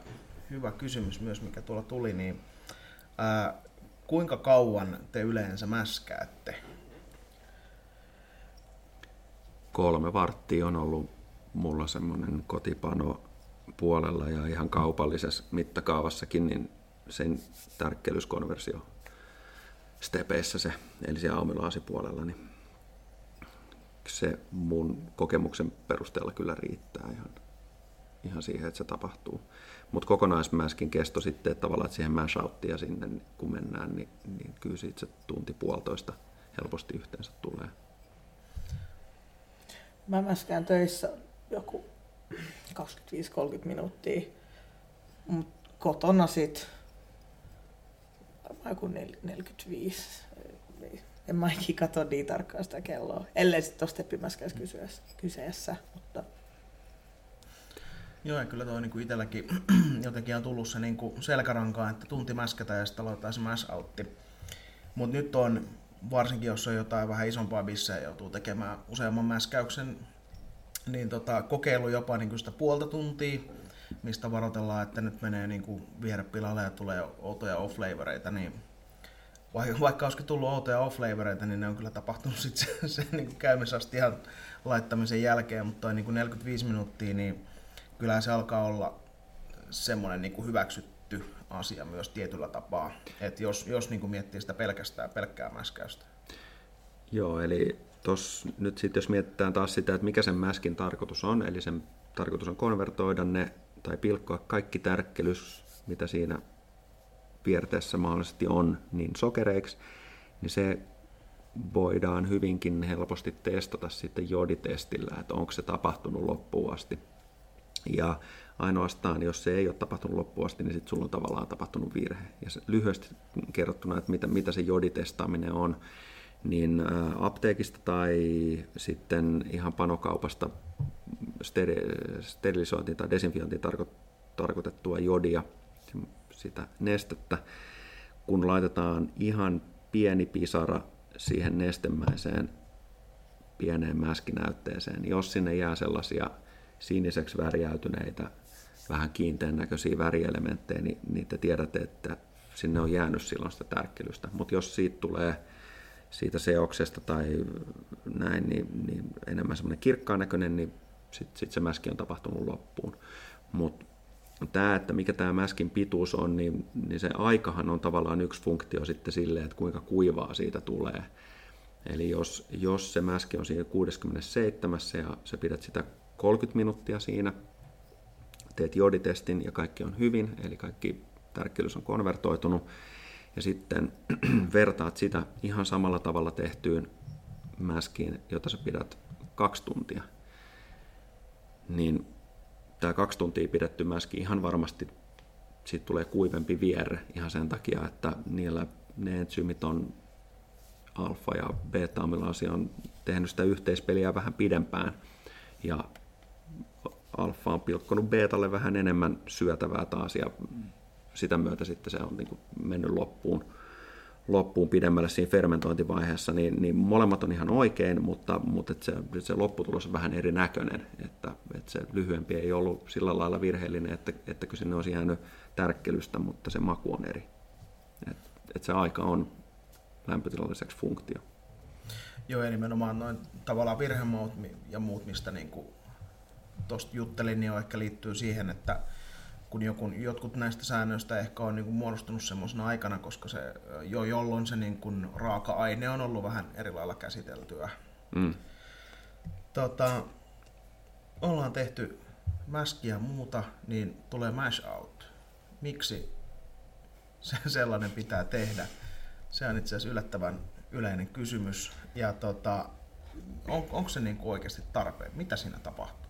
hyvä kysymys myös, mikä tuolla tuli, niin ää, kuinka kauan te yleensä mäskäätte? Kolme varttia on ollut mulla semmoinen kotipano puolella ja ihan kaupallisessa mittakaavassakin, niin sen tärkkelyskonversio stepeissä se, eli siellä aumylaasipuolella, niin se mun kokemuksen perusteella kyllä riittää ihan, ihan siihen, että se tapahtuu. Mutta kokonaismäskin kesto sitten, että tavallaan että siihen mashouttia sinne kun mennään, niin, niin kyllä siitä se tunti puolitoista helposti yhteensä tulee. Mä mäskään töissä joku 25-30 minuuttia, mutta kotona sitten varmaan joku 45. En mä ikinä katso niin tarkkaan sitä kelloa, ellei sitten ole steppimäskäys kyseessä. Mutta... Joo, ja kyllä toi niin itselläkin jotenkin on tullut se niin kuin että tunti mäskätä ja sitten aloittaa se mass outti. Mutta nyt on, varsinkin jos on jotain vähän isompaa bissejä, joutuu tekemään useamman mäskäyksen, niin tota, kokeilu jopa niin kuin sitä puolta tuntia, mistä varoitellaan, että nyt menee niin kuin pilalle ja tulee outoja off-flavoreita, niin vaikka olisikin tullut outoja off-flavoreita, niin ne on kyllä tapahtunut sitten sen, sen niin käymisastian laittamisen jälkeen, mutta niin kuin 45 minuuttia, niin kyllä se alkaa olla semmoinen niin hyväksytty asia myös tietyllä tapaa, että jos, jos niin kuin miettii sitä pelkästään pelkkää mäskäystä. Joo, eli tos, nyt sitten jos mietitään taas sitä, että mikä sen mäskin tarkoitus on, eli sen tarkoitus on konvertoida ne tai pilkkoa kaikki tärkkelys, mitä siinä piirteessä mahdollisesti on, niin sokereiksi, niin se voidaan hyvinkin helposti testata sitten joditestillä, että onko se tapahtunut loppuun asti. Ja ainoastaan, jos se ei ole tapahtunut loppuun asti, niin sitten sulla on tavallaan tapahtunut virhe. Ja se, lyhyesti kerrottuna, että mitä, mitä se joditestaaminen on, niin apteekista tai sitten ihan panokaupasta sterilisointiin tai desinfiointiin tarkoitettua jodia, sitä nestettä, kun laitetaan ihan pieni pisara siihen nestemäiseen pieneen mäskinäytteeseen, jos sinne jää sellaisia siniseksi värjäytyneitä, vähän kiinteän näköisiä värielementtejä, niin, niin te tiedätte, että sinne on jäänyt silloin sitä tärkkelystä. Mutta jos siitä tulee siitä seoksesta tai näin, niin, niin enemmän semmoinen kirkkaan näköinen, niin sitten sit se mäski on tapahtunut loppuun. Mutta tämä, että mikä tämä mäskin pituus on, niin, niin se aikahan on tavallaan yksi funktio sitten sille, että kuinka kuivaa siitä tulee. Eli jos, jos se mäski on siinä 67 ja sä pidät sitä 30 minuuttia siinä, teet joditestin ja kaikki on hyvin, eli kaikki tärkkelys on konvertoitunut, ja sitten vertaat sitä ihan samalla tavalla tehtyyn mäskiin, jota sä pidät kaksi tuntia, niin tämä kaksi tuntia pidetty mäski ihan varmasti siitä tulee kuivempi vierre ihan sen takia, että niillä ne entsyymit on alfa- ja beta-amylaasi on tehnyt sitä yhteispeliä vähän pidempään. Ja alfa on pilkkonut betalle vähän enemmän syötävää taas ja sitä myötä sitten se on niin kuin mennyt loppuun, loppuun pidemmälle siinä fermentointivaiheessa, niin, niin molemmat on ihan oikein, mutta, mutta se, se lopputulos on vähän erinäköinen, että, että se lyhyempi ei ollut sillä lailla virheellinen, että, että kyllä sinne olisi jäänyt tärkkelystä, mutta se maku on eri. Että, että se aika on lämpötilalliseksi funktio. Joo, ja nimenomaan noin tavallaan virhemaut ja muut, mistä niin tuosta juttelin, niin ehkä liittyy siihen, että kun joku, jotkut näistä säännöistä ehkä on niin kuin muodostunut semmoisena aikana, koska se jo jolloin se niin kuin raaka-aine on ollut vähän eri lailla käsiteltyä. Mm. Tota, ollaan tehty mäskiä ja muuta, niin tulee mash out. Miksi se sellainen pitää tehdä? Se on itse asiassa yllättävän yleinen kysymys. Ja tota, on, onko se niin kuin oikeasti tarpeen? Mitä siinä tapahtuu?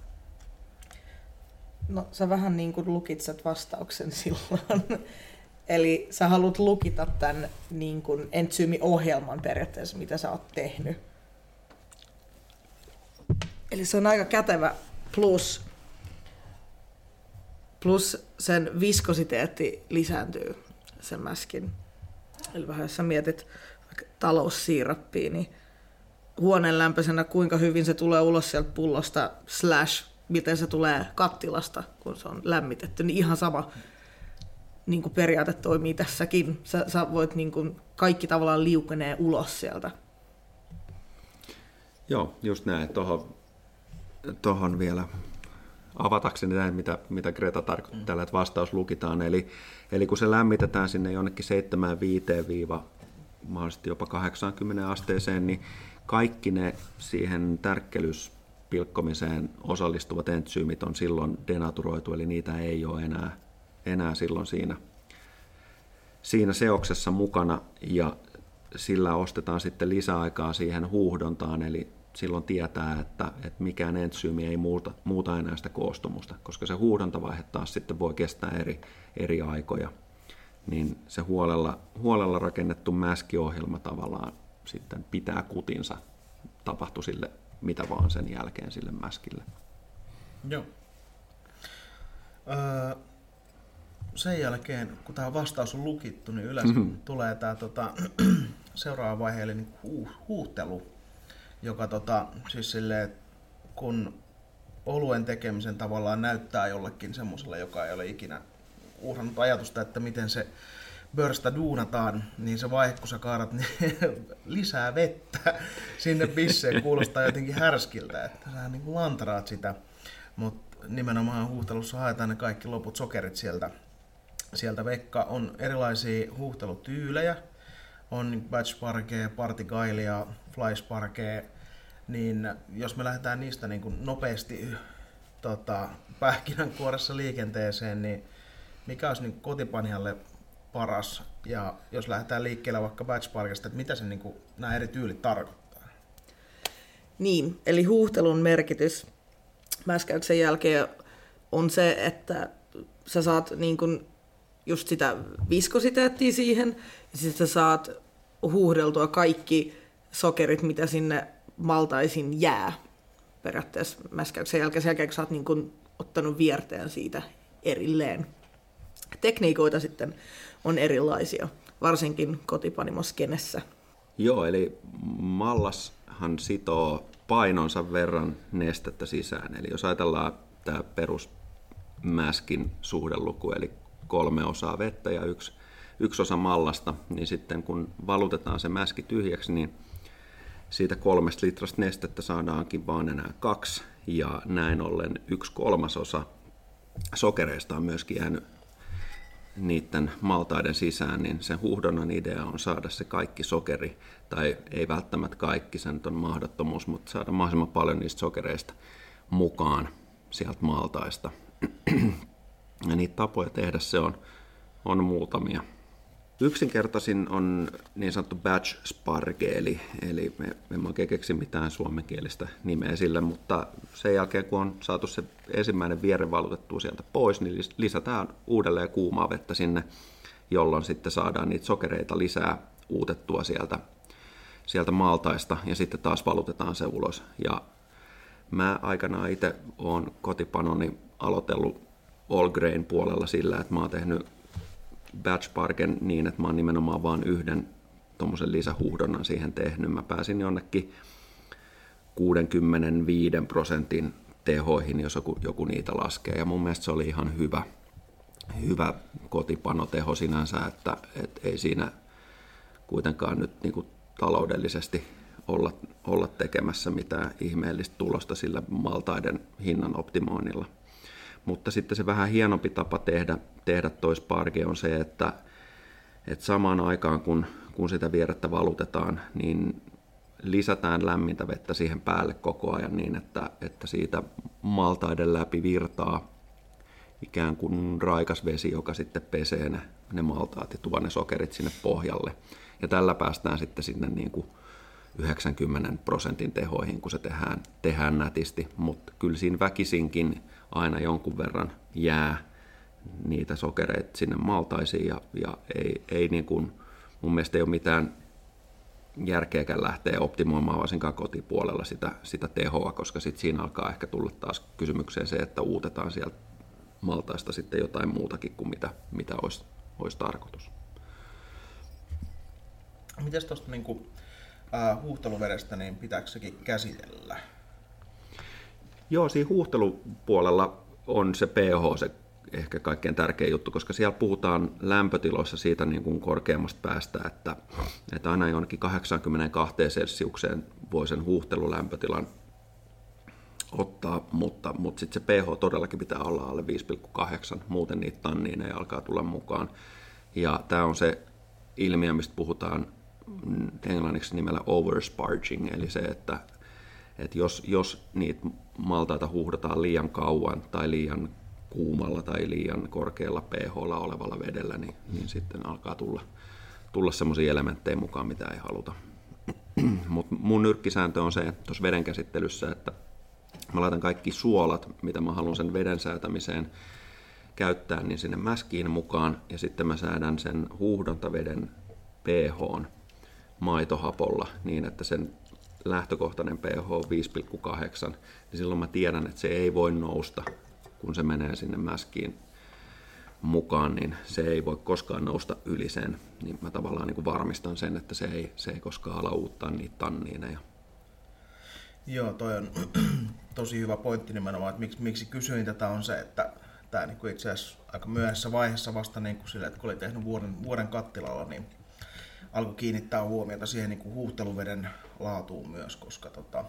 No sä vähän niin kuin lukitset vastauksen silloin. Eli sä haluat lukita tämän niin kuin entsyymiohjelman periaatteessa, mitä sä oot tehnyt. Eli se on aika kätevä plus, plus sen viskositeetti lisääntyy sen mäskin. Eli vähän jos sä mietit taloussiirappia, niin huoneen lämpöisenä kuinka hyvin se tulee ulos sieltä pullosta slash miten se tulee kattilasta, kun se on lämmitetty, niin ihan sama niin kuin periaate toimii tässäkin. Sä, sä voit, niin kuin, kaikki tavallaan liukenee ulos sieltä. Joo, just näin. Tuohon tohon vielä avatakseni näin, mitä, mitä Greta tarkoittaa tällä, että vastaus lukitaan. Eli, eli kun se lämmitetään sinne jonnekin 7-5 mahdollisesti jopa 80 asteeseen, niin kaikki ne siihen tärkkelys pilkkomiseen osallistuvat entsyymit on silloin denaturoitu, eli niitä ei ole enää, enää silloin siinä, siinä seoksessa mukana, ja sillä ostetaan sitten lisäaikaa siihen huuhdontaan, eli silloin tietää, että, että mikään entsyymi ei muuta, muuta enää sitä koostumusta, koska se huuhdontavaihe taas sitten voi kestää eri, eri aikoja. Niin se huolella, huolella rakennettu mäskiohjelma tavallaan sitten pitää kutinsa tapahtu sille mitä vaan sen jälkeen sille mäskille. Joo. Öö, sen jälkeen, kun tämä vastaus on lukittu, niin yleensä mm-hmm. tulee tämä tota, seuraava vaihe, eli niin huu, huuhtelu, joka tota, siis silleen, kun oluen tekemisen tavallaan näyttää jollekin semmoiselle, joka ei ole ikinä uhrannut ajatusta, että miten se börstä duunataan, niin se vaihe, kun sä kaadat niin lisää vettä sinne bisseen, kuulostaa jotenkin härskiltä, että sä niin kuin lantaraat sitä. Mutta nimenomaan huuhtelussa haetaan ne kaikki loput sokerit sieltä. Sieltä Vekka on erilaisia huuhtelutyylejä. On batch parkee, party gailia, fly parkee. Niin jos me lähdetään niistä niin kuin nopeasti tota, pähkinänkuoressa liikenteeseen, niin mikä olisi niin kotipanjalle paras? Ja jos lähdetään liikkeelle vaikka batch parkista, että mitä se niin kuin, nämä eri tyylit tarkoittaa? Niin, eli huuhtelun merkitys mäskäyksen jälkeen on se, että sä saat niin kuin just sitä viskositeettia siihen, ja sitten sä saat huuhdeltua kaikki sokerit, mitä sinne maltaisin jää periaatteessa mäskäyksen jälkeen, sen jälkeen kun sä oot niin kuin ottanut vierteen siitä erilleen. Tekniikoita sitten on erilaisia, varsinkin kotipanimoskenessä. Joo, eli mallashan sitoo painonsa verran nestettä sisään. Eli jos ajatellaan tämä perusmäskin suhdeluku, eli kolme osaa vettä ja yksi, yksi osa mallasta, niin sitten kun valutetaan se mäski tyhjäksi, niin siitä kolmesta litrasta nestettä saadaankin vaan enää kaksi, ja näin ollen yksi kolmasosa sokereista on myöskin jäänyt niiden maltaiden sisään, niin sen huuhdonnan idea on saada se kaikki sokeri, tai ei välttämättä kaikki, sen on mahdottomuus, mutta saada mahdollisimman paljon niistä sokereista mukaan sieltä maltaista. ja niitä tapoja tehdä se on, on muutamia. Yksinkertaisin on niin sanottu batch sparge, eli, eli me, me emme oikein keksi mitään suomenkielistä nimeä sille, mutta sen jälkeen kun on saatu se ensimmäinen viere valutettua sieltä pois, niin lisätään uudelleen kuumaa vettä sinne, jolloin sitten saadaan niitä sokereita lisää uutettua sieltä, sieltä maaltaista ja sitten taas valutetaan se ulos. Ja mä aikanaan itse olen kotipanoni aloitellut all grain puolella sillä, että mä oon tehnyt batch parken niin, että mä oon nimenomaan vain yhden tuommoisen lisähuuhdonnan siihen tehnyt. Mä pääsin jonnekin 65 prosentin tehoihin, jos joku, joku niitä laskee. Ja mun mielestä se oli ihan hyvä, hyvä kotipanoteho sinänsä, että et ei siinä kuitenkaan nyt niin kuin taloudellisesti olla, olla tekemässä mitään ihmeellistä tulosta sillä maltaiden hinnan optimoinnilla. Mutta sitten se vähän hienompi tapa tehdä, tehdä toi sparge on se, että, että samaan aikaan kun, kun sitä vierettä valutetaan, niin lisätään lämmintä vettä siihen päälle koko ajan niin, että, että siitä maltaiden läpi virtaa ikään kuin raikas vesi, joka sitten pesee ne, ne maltaat ja tuo ne sokerit sinne pohjalle. Ja tällä päästään sitten sinne niin kuin 90 prosentin tehoihin, kun se tehdään, tehdään nätisti, mutta kyllä siinä väkisinkin aina jonkun verran jää niitä sokereita sinne maltaisiin ja, ja ei, ei niin kuin, mun mielestä ei ole mitään järkeäkään lähteä optimoimaan varsinkaan kotipuolella sitä, sitä tehoa, koska sitten siinä alkaa ehkä tulla taas kysymykseen se, että uutetaan sieltä maltaista sitten jotain muutakin kuin mitä, mitä olisi, olisi tarkoitus. Miten tuosta niin äh, huuhteluvedestä, niin pitääkö sekin käsitellä? Joo, siinä huuhtelupuolella on se pH se ehkä kaikkein tärkein juttu, koska siellä puhutaan lämpötiloissa siitä niin kuin korkeammasta päästä, että, että aina jonnekin 82 celsiukseen voi sen huuhtelulämpötilan ottaa, mutta, mutta sitten se pH todellakin pitää olla alle 5,8, muuten niitä tanniineja alkaa tulla mukaan. Ja tämä on se ilmiö, mistä puhutaan englanniksi nimellä oversparging, eli se, että, että jos, jos niitä maltaita huuhdataan liian kauan tai liian kuumalla tai liian korkealla pH olevalla vedellä, niin, niin sitten alkaa tulla, tulla sellaisia elementtejä mukaan, mitä ei haluta. Mutta mun nyrkkisääntö on se tuossa veden käsittelyssä, että mä laitan kaikki suolat, mitä mä haluan sen veden säätämiseen käyttää, niin sinne mäskiin mukaan, ja sitten mä säädän sen huuhdantaveden pH maitohapolla niin, että sen lähtökohtainen pH on 5,8, niin silloin mä tiedän, että se ei voi nousta, kun se menee sinne mäskiin mukaan, niin se ei voi koskaan nousta yli sen. Niin mä tavallaan niin kuin varmistan sen, että se ei, se ei koskaan ala uuttaa niitä tanniineja. Joo, toi on tosi hyvä pointti nimenomaan, että miksi, miksi kysyin tätä on se, että tämä niin itse asiassa aika myöhässä vaiheessa vasta niin kuin sille, että kun oli tehnyt vuoden, vuoden kattilalla, niin alkoi kiinnittää huomiota siihen niin kuin huuhteluveden laatuun myös, koska tota,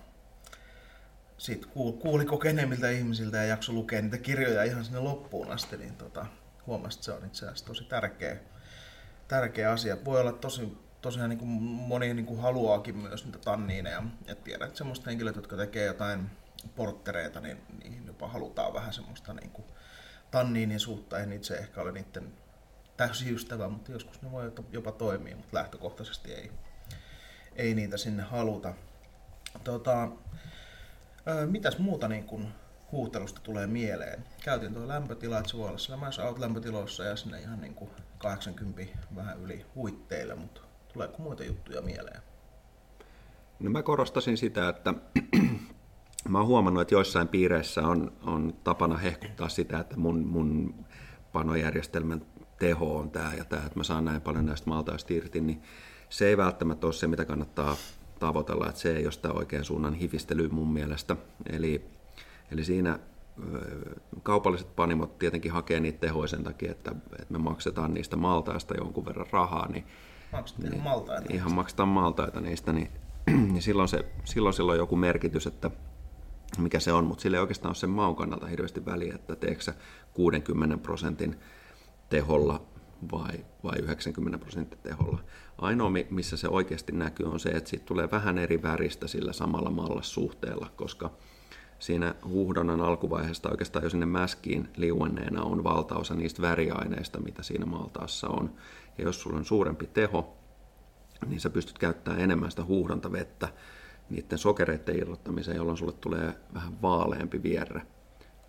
sitten kuuli kokeneemmilta ihmisiltä ja jakso lukea niitä kirjoja ihan sinne loppuun asti, niin tota, huomasi, että se on itse asiassa tosi tärkeä, tärkeä asia. Voi olla tosi, tosiaan niin kuin moni niin kuin haluaakin myös niitä tanniineja. Et tiedän, että semmoista henkilöt, jotka tekee jotain porttereita, niin niihin jopa halutaan vähän semmoista niin kuin tanniinisuutta. En itse ehkä ole niiden täysin ystävä, mutta joskus ne voi jopa toimia, mutta lähtökohtaisesti ei, ei niitä sinne haluta. Tota, mitäs muuta niin kuin huutelusta tulee mieleen? Käytin tuo lämpötila, että se voi olla lämpötiloissa ja sinne ihan niin kuin 80 vähän yli huitteille, mutta tuleeko muita juttuja mieleen? No mä korostasin sitä, että mä oon huomannut, että joissain piireissä on, on tapana hehkuttaa sitä, että mun, mun panojärjestelmän teho on tämä ja tämä, että mä saan näin paljon näistä maltaista irti, niin se ei välttämättä ole se, mitä kannattaa tavoitella, että se ei ole sitä oikean suunnan hifistelyä mun mielestä. Eli, eli siinä kaupalliset panimot tietenkin hakee niitä tehoja sen takia, että, että me maksetaan niistä maltaista jonkun verran rahaa. Niin, maksetaan niin, maltaita. Ihan maksetaan maltaita niistä, niin, niin silloin, se, silloin sillä on joku merkitys, että mikä se on, mutta sillä ei oikeastaan ole sen maun kannalta hirveästi väliä, että teekö se 60 prosentin teholla vai, vai 90 prosenttia teholla. Ainoa, missä se oikeasti näkyy, on se, että siitä tulee vähän eri väristä sillä samalla mallassuhteella, koska siinä huuhdonnan alkuvaiheesta oikeastaan jo sinne mäskiin liuenneena on valtaosa niistä väriaineista, mitä siinä maltaassa on. Ja jos sulla on suurempi teho, niin sä pystyt käyttämään enemmän sitä huuhdontavettä niiden sokereiden irrottamiseen, jolloin sulle tulee vähän vaaleampi vierre,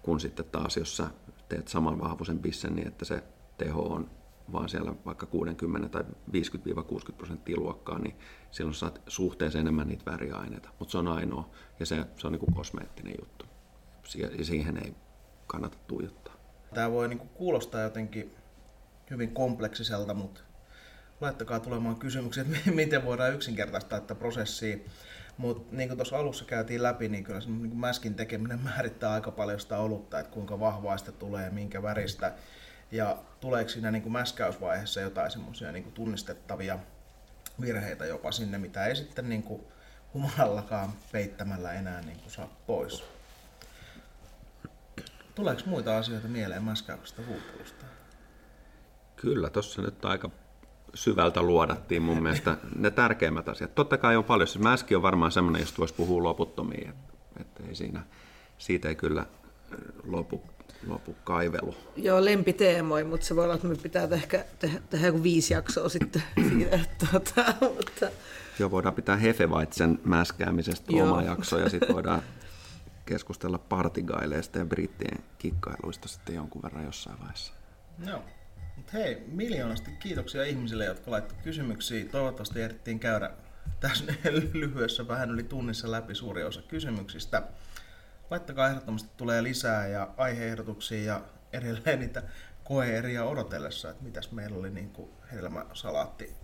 kun sitten taas, jos sä teet saman vahvuisen bissen niin, että se teho on vaan siellä vaikka 60 tai 50-60 prosenttia luokkaa, niin silloin saat suhteessa enemmän niitä väriaineita. Mutta se on ainoa, ja se, se on niin kuin kosmeettinen juttu. Ja siihen ei kannata tuijottaa. Tämä voi niin kuin kuulostaa jotenkin hyvin kompleksiselta, mutta laittakaa tulemaan kysymyksiä, että miten voidaan yksinkertaistaa tätä prosessia. Mutta niin kuin tuossa alussa käytiin läpi, niin kyllä se niin mäskin tekeminen määrittää aika paljon sitä olutta, että kuinka vahvaa sitä tulee, minkä väristä ja tuleeko siinä niin kuin mäskäysvaiheessa jotain semmoisia niin tunnistettavia virheitä jopa sinne, mitä ei sitten niin kuin humalallakaan peittämällä enää niin kuin saa pois. Tuleeko muita asioita mieleen mäskäyksestä huuhtelusta? Kyllä, tuossa nyt aika syvältä luodattiin mun mielestä ne tärkeimmät asiat. Totta kai on paljon. Siis mäski on varmaan semmoinen, josta voisi puhua loputtomiin. Että, että ei siinä, siitä ei kyllä lopu lopu kaivelu. Joo, lempiteemoi, mutta se voi olla, että me pitää ehkä tehdä, tehdä joku viisi jaksoa sitten siitä. Tuota, mutta... Joo, voidaan pitää Hefevaitsen mäskäämisestä Joo. oma jakso ja sitten voidaan keskustella partigaileista ja brittien kikkailuista sitten jonkun verran jossain vaiheessa. Joo. Mutta hei, miljoonasti kiitoksia ihmisille, jotka laittoivat kysymyksiä. Toivottavasti ehdittiin käydä tässä lyhyessä vähän yli tunnissa läpi suuri osa kysymyksistä laittakaa ehdottomasti tulee lisää ja aiheehdotuksia ja edelleen niitä koeeriä odotellessa, että mitäs meillä oli niin kuin hedelmäsalaatti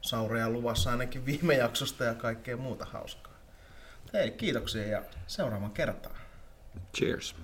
saureja luvassa ainakin viime jaksosta ja kaikkea muuta hauskaa. Hei, kiitoksia ja seuraavan kertaan. Cheers.